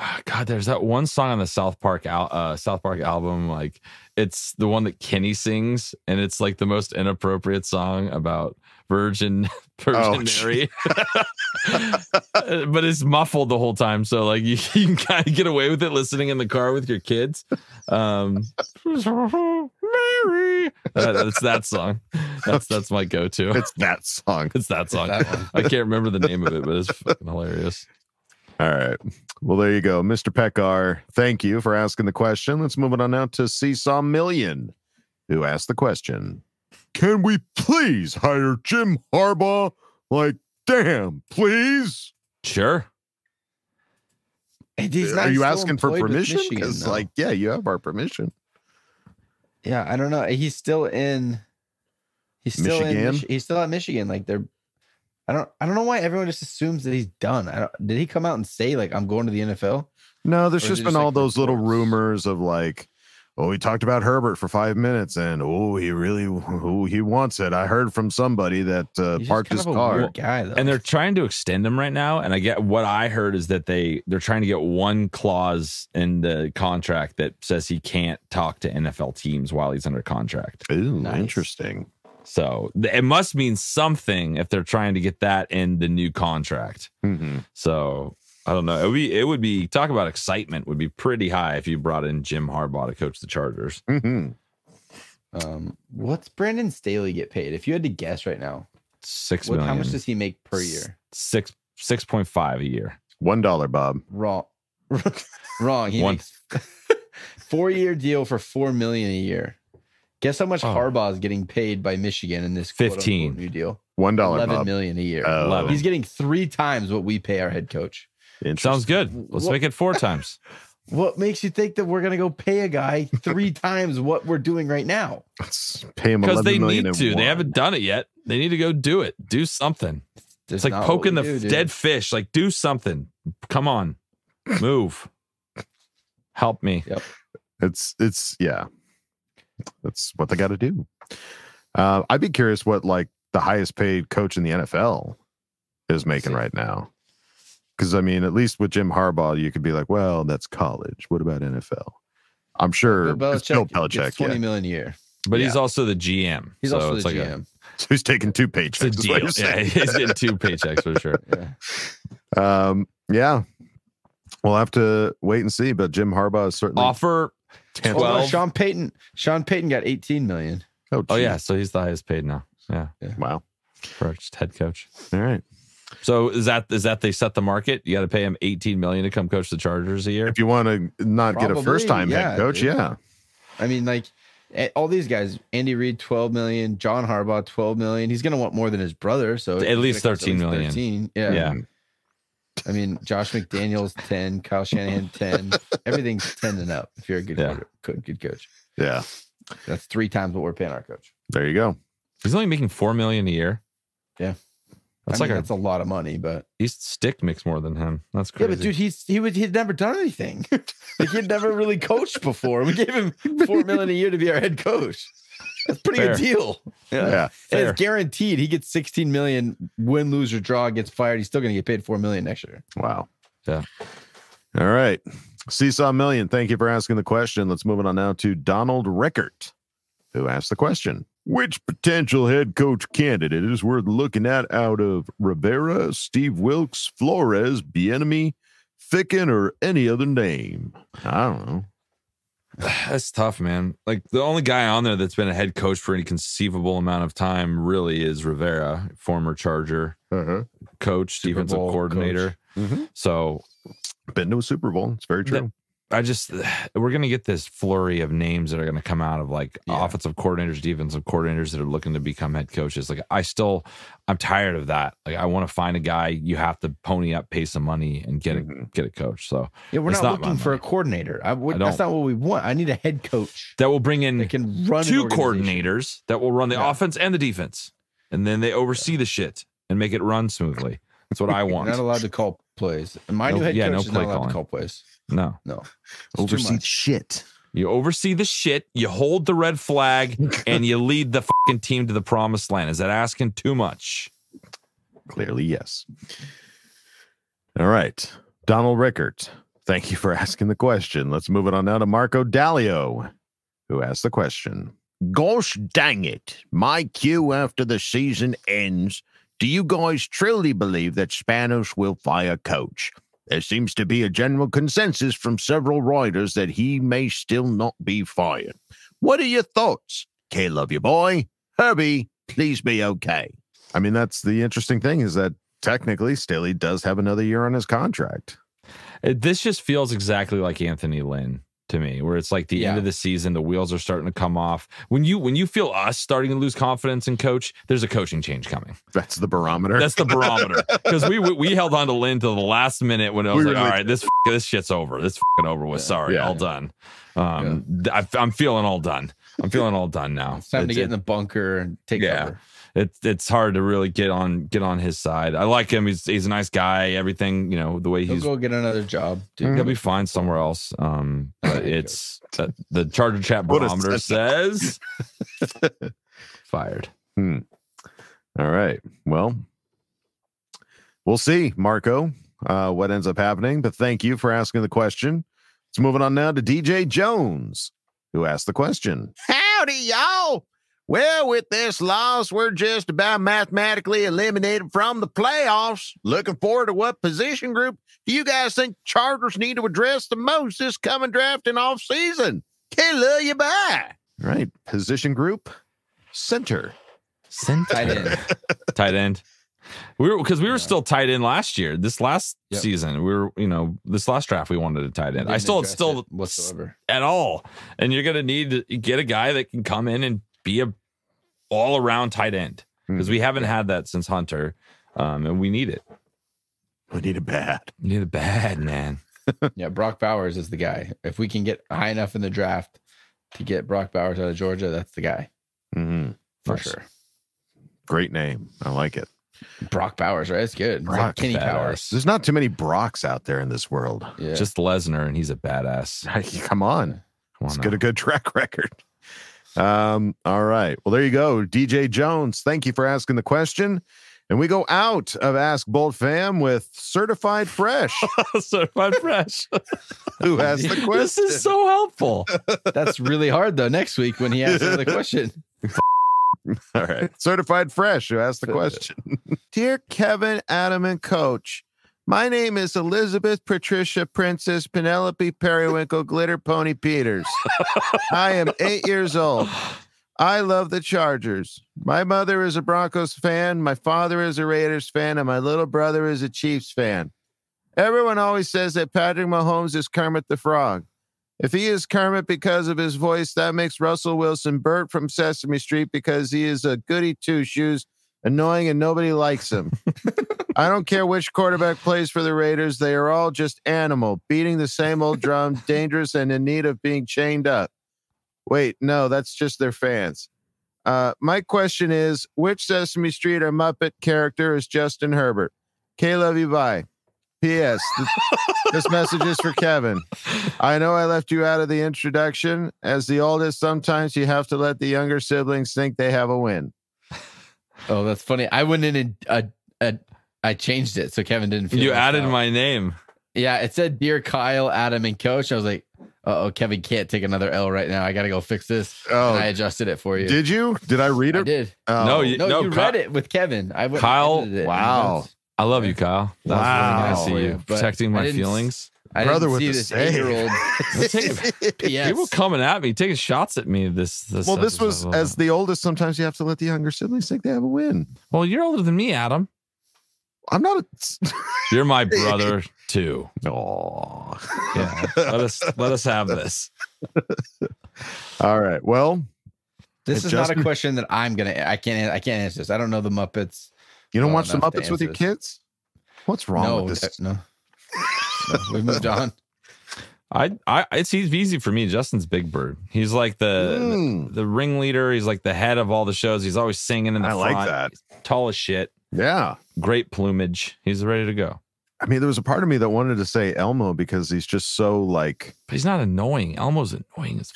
Ah, God, there's that one song on the South Park al- uh, South Park album. Like it's the one that Kenny sings, and it's like the most inappropriate song about Virgin Virgin
Oh,
Mary. but it's muffled the whole time, so like you, you can kind of get away with it listening in the car with your kids. Um, Mary, Uh, that's that song. That's that's my go-to.
It's that song.
It's that song.
that.
I can't remember the name of it, but it's fucking hilarious.
All right. Well, there you go. Mr. Pekar, thank you for asking the question. Let's move it on now to Seesaw Million, who asked the question Can we please hire Jim Harbaugh? Like, damn, please?
Sure.
And he's
Are you asking for permission? Because, like, yeah, you have our permission.
Yeah, I don't know. He's still in. He's still in.
Michigan?
Mich- he's still at Michigan. Like they're. I don't. I don't know why everyone just assumes that he's done. I don't, did he come out and say like I'm going to the NFL?
No, there's just been
just,
all
like,
those little rumors of like, oh, he talked about Herbert for five minutes, and oh, he really, oh, he wants it. I heard from somebody that uh,
He's just
parked
kind
his
of a
car.
weird guy though.
and they're trying to extend him right now and i get what i heard is that they they're trying to get one clause in the contract that says he can't talk to nfl teams while he's under contract
Ooh,
Nice.
interesting.
So th- it must mean something if they're trying to get that in the new contract
Mhm.
so i don't know it would be it would be talk about excitement would be pretty high if you brought in jim harbaugh to coach the chargers
Mhm.
um, what's Brandon Staley get paid? If you had to guess right now,
six
what,
million
how much does he make per year?
six six point five a year
One dollar, Bob.
Wrong. Wrong. He
One.
makes four year deal for four million a year. Guess how much
Oh.
Harbaugh is getting paid by Michigan in this
15.
new deal?
One dollar,
Eleven
Bob.
million a year.
Oh.
He's getting three times what we pay our head coach.
sounds good let's
What-
make it four times
What makes you think that we're gonna go pay a guy three times what we're doing right now?
Let's pay him
because they
million
need
and
to. They haven't done it yet. They need to go do it. Do something.
Just
it's like poking the
do,
f-
dude.
dead fish. Like do something. Come on, move. Help me.
Yep.
It's it's yeah. That's what they got to do. Uh, I'd be curious what like the highest paid coach in the NFL is making right now. Because I mean, at least with Jim Harbaugh, you could be like, well, that's college. What about NFL? I'm sure
Bill
it's Bill
Belichick
Belichick.
gets twenty
Yeah.
million a year.
But he's also the GM.
He's
so
also
it's
the
like a-
GM.
So he's taking two
it's a
paychecks. is
deal. Yeah, he's getting two paychecks for sure.
Yeah.
Um, yeah. We'll have to wait and see, but Jim Harbaugh is certainly
Offer
Ten-
Oh, no,
12.
Sean Payton. Sean Payton got eighteen million.
Oh,
Oh yeah, so he's the highest paid now. Yeah,
Wow.
for just head coach.
All right.
So is that is that they set the market? You got to pay him 18 million to come coach the Chargers a year.
If you want to not get a first time
yeah,
head coach,
dude.
yeah.
I mean, like all these guys, Andy Reid, 12 million, John Harbaugh, 12 million. He's going to want more than his brother. So
At least
gonna cost
13 million.
13. Yeah.
Yeah. Mm.
I mean, Josh McDaniels, 10, Kyle Shanahan, 10. Everything's 10 and up if you're a good,
Yeah.
quarter- good, good coach.
Yeah.
That's three times what we're paying our coach.
There you go.
He's only making four million a year.
Yeah.
That's
I
like
mean,
a,
that's a lot of money, but
Easton Stick makes more than him. That's crazy.
yeah, but dude, he's he would he'd never done anything. like he'd never really coached before. We gave him four million a year to be our head coach. That's pretty
Fair.
good deal.
Yeah.
And it's guaranteed he gets 16 million, win, lose, or draw, gets fired. He's still gonna get paid four million next year.
Wow.
Yeah.
All right. Seesaw Million, thank you for asking the question. Let's move it on now to Donald Rickert, who asked the question. Which potential head coach candidate is worth looking at out of Rivera, Steve Wilkes, Flores, Bieniemy, Ficken, or any other name? I don't know.
That's tough, man. Like the only guy on there that's been a head coach for any conceivable amount of time really is Rivera, former Charger
Uh-huh.
coach,
Super
defensive
Bowl
coordinator.
Mhm.
So
Been to a Super Bowl. It's very true.
I just we're gonna get this flurry of names that are gonna come out of like offensive coordinators, defensive coordinators that are looking to become head coaches. Like I still, I'm tired of that. Like I want to find a guy. You have to pony up, pay some money, and get a mm-hmm. get a coach. So
Yeah, we're
it's
not, looking for a coordinator. I would,
I
that's
don't.
what we want. I need a head coach
that will bring in
that can run
two coordinators that will run the offense and the defense, and then they oversee the shit and make it run smoothly. That's what I want.
You're not allowed to call plays. And my
No-
new head
yeah,
coach
no
is not allowed
calling.
to call plays.
No,
No, It's
Oversee
much.
shit.
You oversee the shit, you hold the red flag, and you lead the fucking team to the promised land. Is that asking too much?
Clearly, yes. All right. Donald Rickert, thank you for asking the question. Let's move it on now to Marco Dallio, who asked the question.
Gosh dang it. My cue after the season ends. Do you guys truly believe that Spanos will fire coach? There seems to be a general consensus from several writers that he may still not be fired. What are your thoughts? K love you, boy. Herbie, please be okay.
I mean, that's the interesting thing is that technically Staley does have another year on his contract.
This just feels exactly like Anthony Lynn to me, where it's like the end of the season, the wheels are starting to come off. When you when you feel us starting to lose confidence in coach, there's a coaching change coming.
That's the barometer.
That's the barometer because we we we held on to Lynn till the last minute when I was
We
like,
really
all right, this f- this shit's over. This fucking over with. Sorry,
Yeah.
all done. Um, I, am feeling all done. I'm feeling all done now.
It's time to get
it-
in the bunker and take
yeah.
over.
It's it's hard to really get on get on his side. I like him. He's he's a nice guy. Everything you know, the way
He'll
he's
go get another job. dude.
he'll be fine somewhere else. Um, but it's uh, the Charger Chat barometer says fired.
Hmm. All right. Well, we'll see, Marco, uh, what ends up happening. But thank you for asking the question. Let's move on now to DJ Jones, who asked the question.
Howdy, y'all. Well, with this loss, we're just about mathematically eliminated from the playoffs. Looking forward to what position group do you guys think Chargers need to address the most this coming draft and off season? Can love you bye.
All right. Position group, center. Center.
Tight end.
tight end. We were because we were still tight end last year. This last
Yep.
season, we were you know this last draft we wanted a tight end. I still still
it whatsoever.
at all, and you're gonna need to get a guy that can come in and be a all around tight end because we haven't had that since Hunter, um, and we need it.
We need a bad.
We need it bad, man.
Yeah, Brock Bowers is the guy. If we can get high enough in the draft to get Brock Bowers out of Georgia, that's the guy
hmm
for
Nice.
sure.
Great name. I like it.
Brock Bowers, right? It's good. It's like
Brock
Kenny
badass.
Powers.
There's not too many Brocks out there in this world.
Yeah.
Just Lesnar, and he's a badass.
Come on.
Come
Let's
on
get a good track record. Um, all right. Well, there you go. DJ Jones, thank you for asking the question. And we go out of Ask Bolt Fam with Certified Fresh,
certified fresh.
who asked the question?
this is so helpful.
That's really hard though. Next week when he asks another question.
All right. Certified Fresh, who asked the question. Dear Kevin, Adam, and Coach, my name is Elizabeth Patricia Princess Penelope Periwinkle Glitter Pony Peters. I am eight years old. I love the Chargers. My mother is a Broncos fan, my father is a Raiders fan, and my little brother is a Chiefs fan. Everyone always says that Patrick Mahomes is Kermit the Frog. If he is Kermit because of his voice, that makes Russell Wilson Bert from Sesame Street because he is a goody two shoes, annoying, and nobody likes him. I don't care which quarterback plays for the Raiders, they are all just animal, beating the same old drum, dangerous and in need of being chained up. Wait, no, that's just their fans. Uh, my question is which Sesame Street or Muppet character is Justin Herbert? K love you bye. P.S. th- this message is for Kevin. I know I left you out of the introduction. As the oldest, sometimes you have to let the younger siblings think they have a win.
Oh, that's funny. I went in and uh, uh, I changed it so Kevin didn't feel
You
left
added
out.
my name.
Yeah, it said dear Kyle, Adam, and Coach. I was like, oh, Kevin can't take another L right now. I got to go fix this.
Oh.
And I adjusted it for you.
Did you? Did I read it?
I did.
Oh.
No, you-
No,
no,
you
Kyle-
read it with Kevin. I went
Kyle,
edited it.
wow.
I love you, Kyle. That was
Wow.
really nice of you,
you, but
protecting
I
my
didn't-
feelings.
I
Brother
didn't
with
see
the
this eight-year-old.
People coming at me, taking shots at me. This, this
well, this was as the oldest. Sometimes you have to let the younger siblings think they have a win.
well. You're older than me, Adam.
I'm not. A,
You're my brother too.
oh.
Yeah, let us let us have this.
All right. Well,
This
Hey,
is not a question that I'm gonna. I can't. I can't answer this. I don't know the Muppets.
you don't
Well
watch the Muppets with your kids. What's wrong
no,
with this?
no. no. We moved on.
I, I, it's easy for me. Justin's Big Bird. He's like the
Mm.
the, the ringleader. He's like the head of all the shows. He's always singing in the
I like that.
He's tall as shit.
Yeah.
Great plumage. He's ready to go.
I mean, there was a part of me that wanted to say Elmo because he's just so like.
But he's not annoying. Elmo's annoying as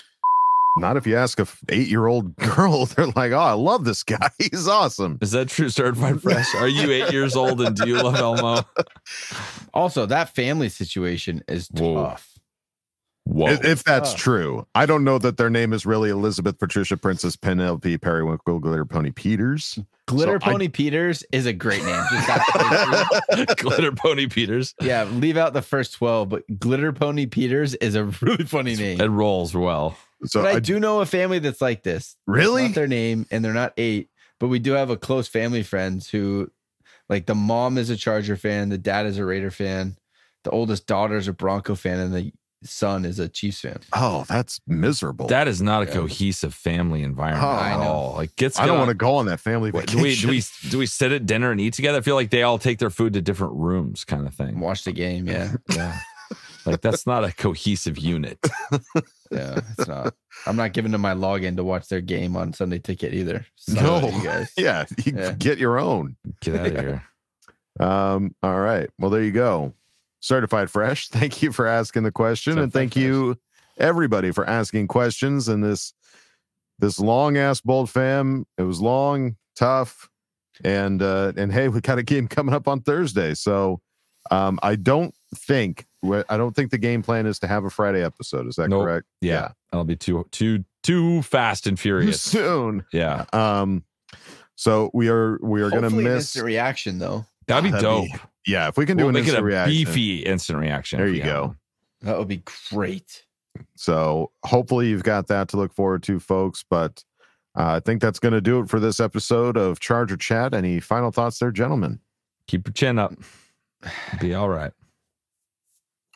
Not if you ask a eight year old girl, they're like, "Oh, I love this guy. He's awesome."
Is that true, certified fresh? Are you eight years old and do you love Elmo?
Also, that family situation is
Whoa.
tough.
Whoa.
If, if that's
Oh.
true, I don't know that their name is really Elizabeth Patricia Princess Penelope Periwinkle Glitter Pony Peters.
Glitter
So I-
Pony Peters is a great name.
Glitter Pony Peters.
yeah, leave out the first twelve, but Glitter Pony Peters is a really funny name.
It rolls well.
So
but I,
I,
do know a family that's like this.
Really?
not their name, and they're not eight. But we do have a close family friends who, like, the mom is a Charger fan, the dad is a Raider fan, the oldest daughter is a Bronco fan, and the son is a Chiefs fan.
oh, that's miserable.
That is not a
Yeah.
cohesive family environment
Oh,
at all. Like gets
I don't want to go on that family vacation.
do we do we do we sit at dinner and eat together? I feel like they all take their food to different rooms, kind of thing.
Watch the game, yeah,
Yeah, like that's not a cohesive unit.
yeah. It's not. I'm not giving them my login to watch their game on Sunday Ticket either. Sorry,
No.
you guys.
yeah, you
Yeah.
get your own.
Get out of here.
Um, all right. Well, there you go. Certified fresh. Thank you for asking the question. and
Certified
thank you everybody for asking questions in this this long ass Bolt fam. It was long, tough, and uh and hey, we got a game coming up on Thursday. So um I don't think I don't think the game plan is to have a Friday episode. Is that
Nope.
correct?
Yeah, that'll be too too too fast and
Yeah.
furious.
Soon.
Yeah,
Um so we are we are gonna miss
instant reaction though.
that'd be
That'd
dope.
be- yeah, if we can do
We'll
an
make it
instant
a
reaction.
beefy instant reaction.
There you go.
one.
That would be great.
So hopefully you've got that to look forward to, folks. But uh, I think that's going to do it for this episode of Charger Chat. Any final thoughts there, gentlemen?
Keep your chin up. Be all right.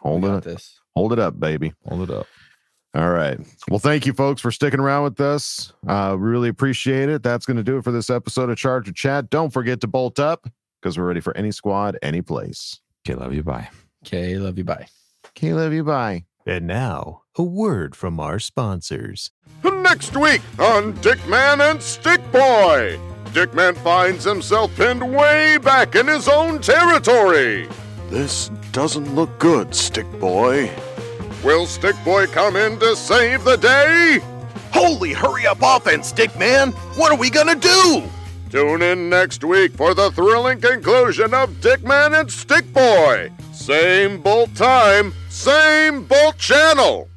Hold it,
this.
hold it up, baby.
Hold it up.
All right. Well, thank you, folks, for sticking around with us. Uh, really appreciate it. That's going to do it for this episode of Charger Chat. Don't forget to bolt up because we're ready for any squad, any place.
Okay, love you. Bye.
Okay, love you. Bye.
Okay, love you. Bye.
And now, a word from our sponsors.
Next week on Dick Man and Stick Boy, Dick Man finds himself pinned way back in his own territory. This doesn't look good, Stick Boy. Will Stick Boy come in to save the day?
Holy hurry up offense, Dick man! What are we gonna do?
Tune in next week for the thrilling conclusion of Dickman and Stick Boy. Same bolt time, same bolt channel.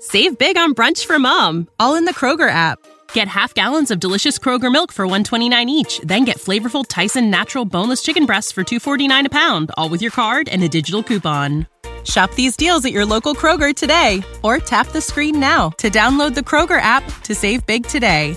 Save big on brunch for mom, all in the Kroger app. Get half gallons of delicious Kroger milk for 129 each, then get flavorful Tyson natural boneless chicken breasts for 249 a pound, all with your card and a digital coupon. Shop these deals at your local Kroger today or tap the screen now to download the Kroger app to save big today.